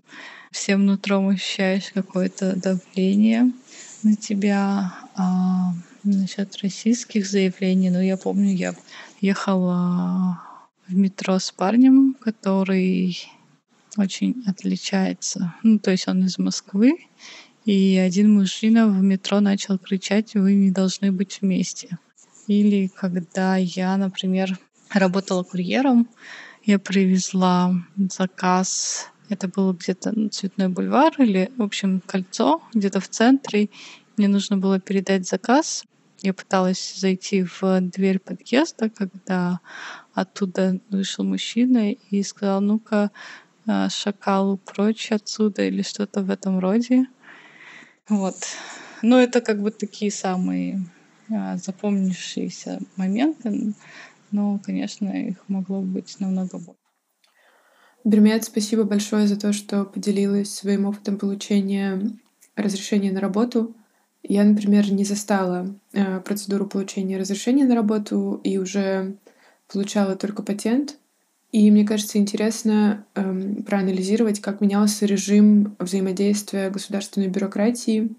всем нутром ощущаешь какое-то давление на тебя. Насчет российских заявлений, но я помню, я ехала в метро с парнем, который очень отличается. Ну, то есть он из Москвы, и один мужчина в метро начал кричать, вы не должны быть вместе. Или когда я, например, работала курьером, я привезла заказ, это был где-то Цветной бульвар или, в общем, кольцо где-то в центре. Мне нужно было передать заказ. Я пыталась зайти в дверь подъезда, когда оттуда вышел мужчина и сказал, ну-ка, а, шакалу прочь отсюда или что-то в этом роде. Вот. Но это как бы такие самые а, запомнившиеся моменты, но, конечно, их могло быть намного больше. Бермет, спасибо большое за то, что поделилась своим опытом получения разрешения на работу. Я, например, не застала э, процедуру получения разрешения на работу и уже получала только патент. И мне кажется интересно эм, проанализировать, как менялся режим взаимодействия государственной бюрократии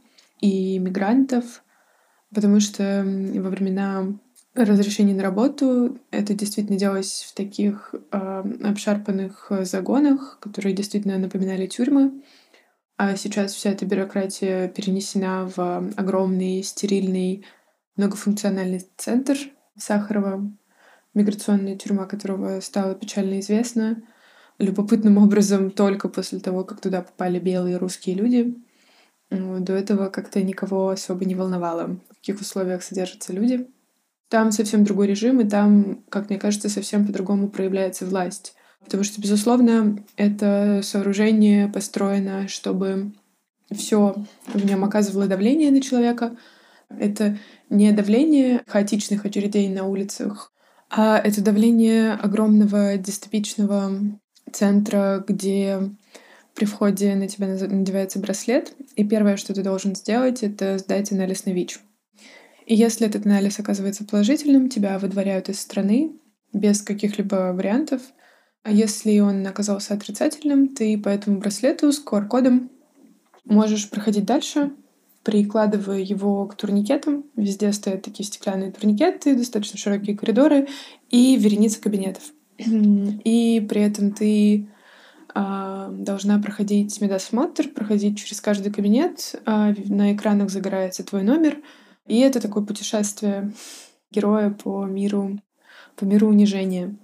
и мигрантов, потому что во времена разрешения на работу это действительно делалось в таких э, обшарпанных загонах, которые действительно напоминали тюрьмы. А сейчас вся эта бюрократия перенесена в огромный, стерильный, многофункциональный центр Сахарова, миграционная тюрьма которого стала печально известна любопытным образом только после того, как туда попали белые русские люди. До этого как-то никого особо не волновало, в каких условиях содержатся люди. Там совсем другой режим, и там, как мне кажется, совсем по-другому проявляется власть. Потому что, безусловно, это сооружение построено, чтобы все в нем оказывало давление на человека. Это не давление хаотичных очередей на улицах, а это давление огромного дистопичного центра, где при входе на тебя надевается браслет, и первое, что ты должен сделать, это сдать анализ на ВИЧ. И если этот анализ оказывается положительным, тебя выдворяют из страны без каких-либо вариантов — а если он оказался отрицательным, ты по этому браслету с QR-кодом можешь проходить дальше, прикладывая его к турникетам. Везде стоят такие стеклянные турникеты, достаточно широкие коридоры и вереница кабинетов. И при этом ты а, должна проходить медосмотр, проходить через каждый кабинет. А, на экранах загорается твой номер. И это такое путешествие героя по миру, по миру унижения.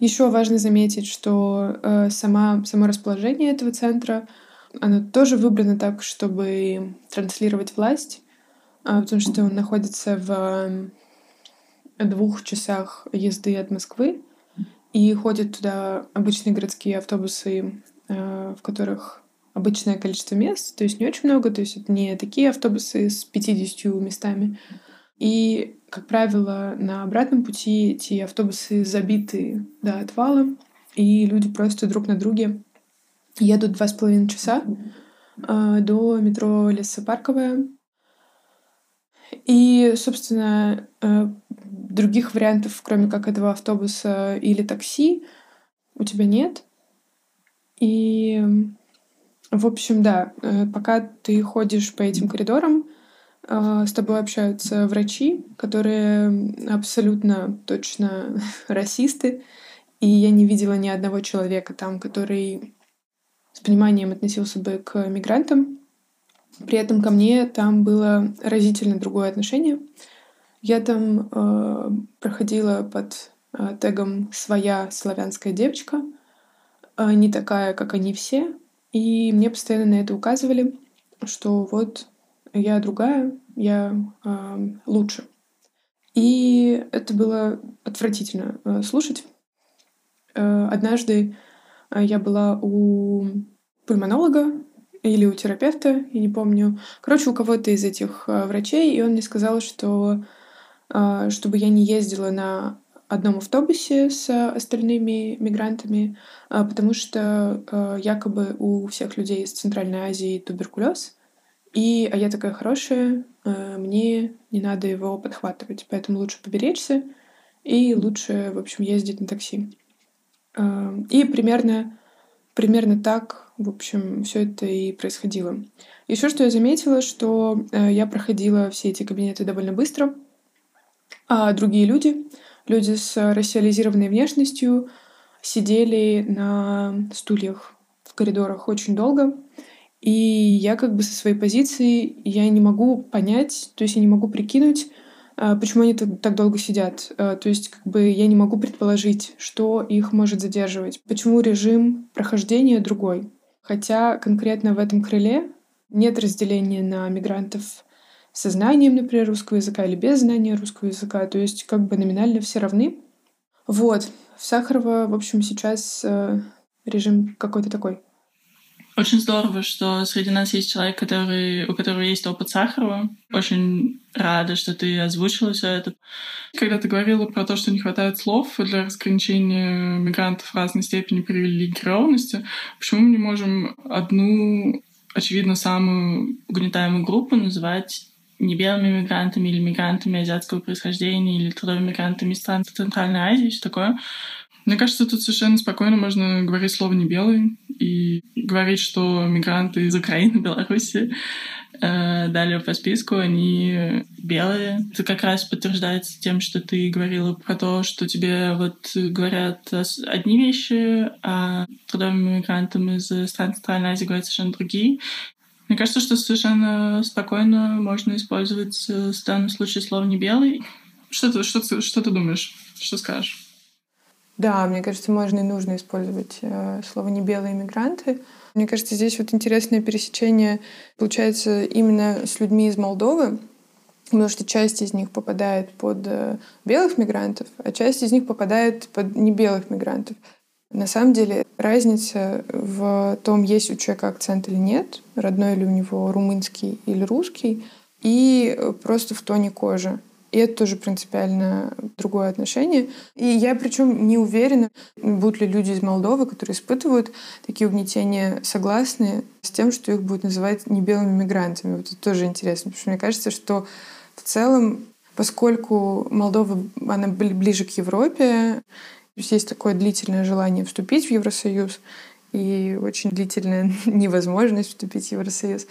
Еще важно заметить, что э, сама, само расположение этого центра, оно тоже выбрано так, чтобы транслировать власть. а, потому что он находится в двух часах езды от Москвы, и ходят туда обычные городские автобусы, а, в которых обычное количество мест, то есть не очень много, то есть это не такие автобусы с 50 местами. И, как правило, на обратном пути эти автобусы забиты до отвала, и люди просто друг на друге едут два с половиной часа э, до метро Лесопарковая. И, собственно, э, других вариантов, кроме как этого автобуса или такси, у тебя нет. И, в общем, да, э, пока ты ходишь по этим коридорам, с тобой общаются врачи, которые абсолютно точно (laughs) расисты. И я не видела ни одного человека там, который с пониманием относился бы к мигрантам. При этом ко мне там было разительно другое отношение. Я там э, проходила под э, тегом «Своя славянская девочка», э, не такая, как они все. И мне постоянно на это указывали, что вот я другая, я э, лучше. И это было отвратительно э, слушать. Э, однажды э, я была у пульмонолога или у терапевта, я не помню. Короче, у кого-то из этих э, врачей, и он мне сказал, что чтобы я не ездила на одном автобусе с остальными мигрантами, потому что якобы у всех людей из Центральной Азии туберкулез, и а я такая хорошая, мне не надо его подхватывать, поэтому лучше поберечься и лучше, в общем, ездить на такси. Эм, и примерно, примерно так, в общем, все это и происходило. Еще что я заметила, что э, я проходила все эти кабинеты довольно быстро, а другие люди, люди с рассиализированной внешностью, сидели на стульях в коридорах очень долго. И я как бы со своей позиции, я не могу понять, то есть я не могу прикинуть, а, почему они так долго сидят. А, то есть как бы я не могу предположить, что их может задерживать. Почему режим прохождения другой. Хотя конкретно в этом крыле нет разделения на мигрантов со знанием, например, русского языка или без знания русского языка. То есть как бы номинально все равны. Вот. В Сахарова, в общем, сейчас э, режим какой-то такой. Очень здорово, что среди нас есть человек, который, у которого есть опыт Сахарова. Очень рада, что ты озвучила все это. Когда ты говорила про то, что не хватает слов для разграничения мигрантов разной степени привилегированности, почему мы не можем одну, очевидно, самую угнетаемую группу называть не белыми мигрантами или мигрантами азиатского происхождения или трудовыми мигрантами из стран Центральной Азии, все такое. Мне кажется, тут совершенно спокойно можно говорить слово «не белый» и говорить, что мигранты из Украины, (laughs) Беларуси, э, далее по списку, они белые. Это как раз подтверждается тем, что ты говорила про то, что тебе вот говорят одни вещи, а трудовым мигрантам из стран Центральной Азии говорят совершенно другие. Мне кажется, что совершенно спокойно можно использовать в данном случае слово «не белый». Что ты, что, что ты думаешь? Что скажешь? Да, мне кажется, можно и нужно использовать э, слово «не белые мигранты». Мне кажется, здесь вот интересное пересечение получается именно с людьми из Молдовы, потому что часть из них попадает под э, белых мигрантов, а часть из них попадает под небелых мигрантов. На самом деле разница в том, есть у человека акцент или нет, родной ли у него румынский или русский, и просто в тоне кожи. И это тоже принципиально другое отношение. И я причем не уверена, будут ли люди из Молдовы, которые испытывают такие угнетения, согласны с тем, что их будут называть не белыми мигрантами. Вот это тоже интересно, потому что мне кажется, что в целом, поскольку Молдова, она ближе к Европе, есть такое длительное желание вступить в Евросоюз и очень длительная (laughs) невозможность вступить в Евросоюз,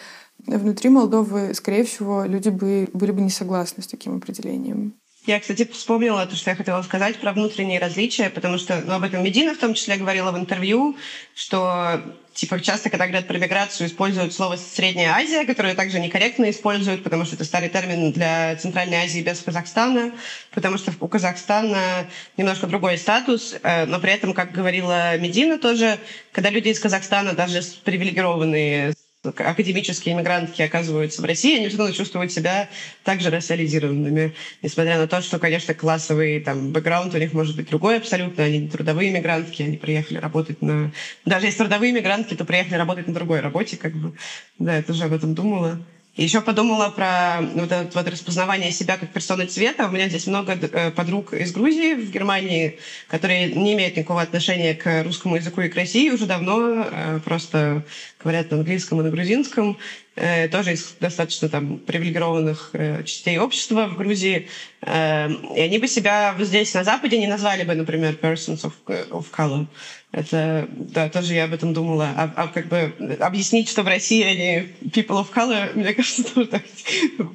внутри Молдовы, скорее всего, люди бы, были бы не согласны с таким определением. Я, кстати, вспомнила то, что я хотела сказать про внутренние различия, потому что ну, об этом Медина в том числе говорила в интервью, что типа часто, когда говорят про миграцию, используют слово «Средняя Азия», которое также некорректно используют, потому что это старый термин для Центральной Азии без Казахстана, потому что у Казахстана немножко другой статус, э, но при этом, как говорила Медина тоже, когда люди из Казахстана, даже привилегированные академические иммигрантки оказываются в России, они все равно чувствуют себя также рассиализированными, несмотря на то, что, конечно, классовый там, бэкграунд у них может быть другой абсолютно, они не трудовые иммигрантки, они приехали работать на... Даже если трудовые иммигрантки, то приехали работать на другой работе, как бы. Да, я тоже об этом думала. Еще подумала про вот это вот распознавание себя как персоны цвета. У меня здесь много э, подруг из Грузии, в Германии, которые не имеют никакого отношения к русскому языку и к России уже давно, э, просто говорят на английском и на грузинском. Э, тоже из достаточно там привилегированных частей общества в Грузии. И они бы себя здесь на Западе не назвали бы, например, persons of, of color. Это, да, тоже я об этом думала. А, а как бы объяснить, что в России они people of color, (laughs) мне кажется, тоже так,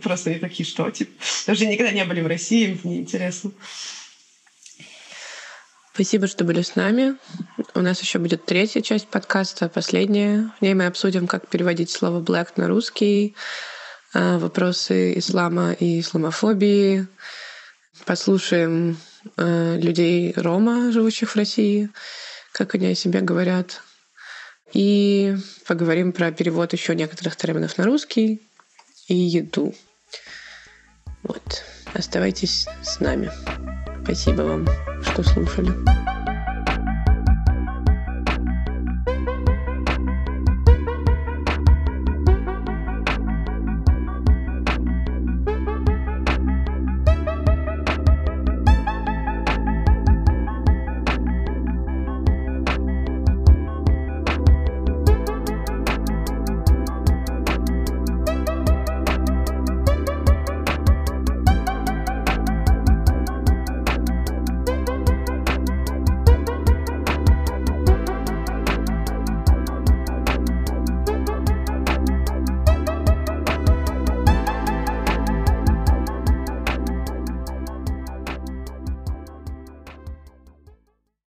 просто не такие, что, типа, даже никогда не были в России, мне интересно. Спасибо, что были с нами. У нас еще будет третья часть подкаста, последняя. В ней мы обсудим, как переводить слово black на русский, а, вопросы ислама и исламофобии. Послушаем а, людей Рома, живущих в России, как они о себе говорят. И поговорим про перевод еще некоторых терминов на русский и еду. Вот. Оставайтесь с нами. Спасибо вам, что слушали.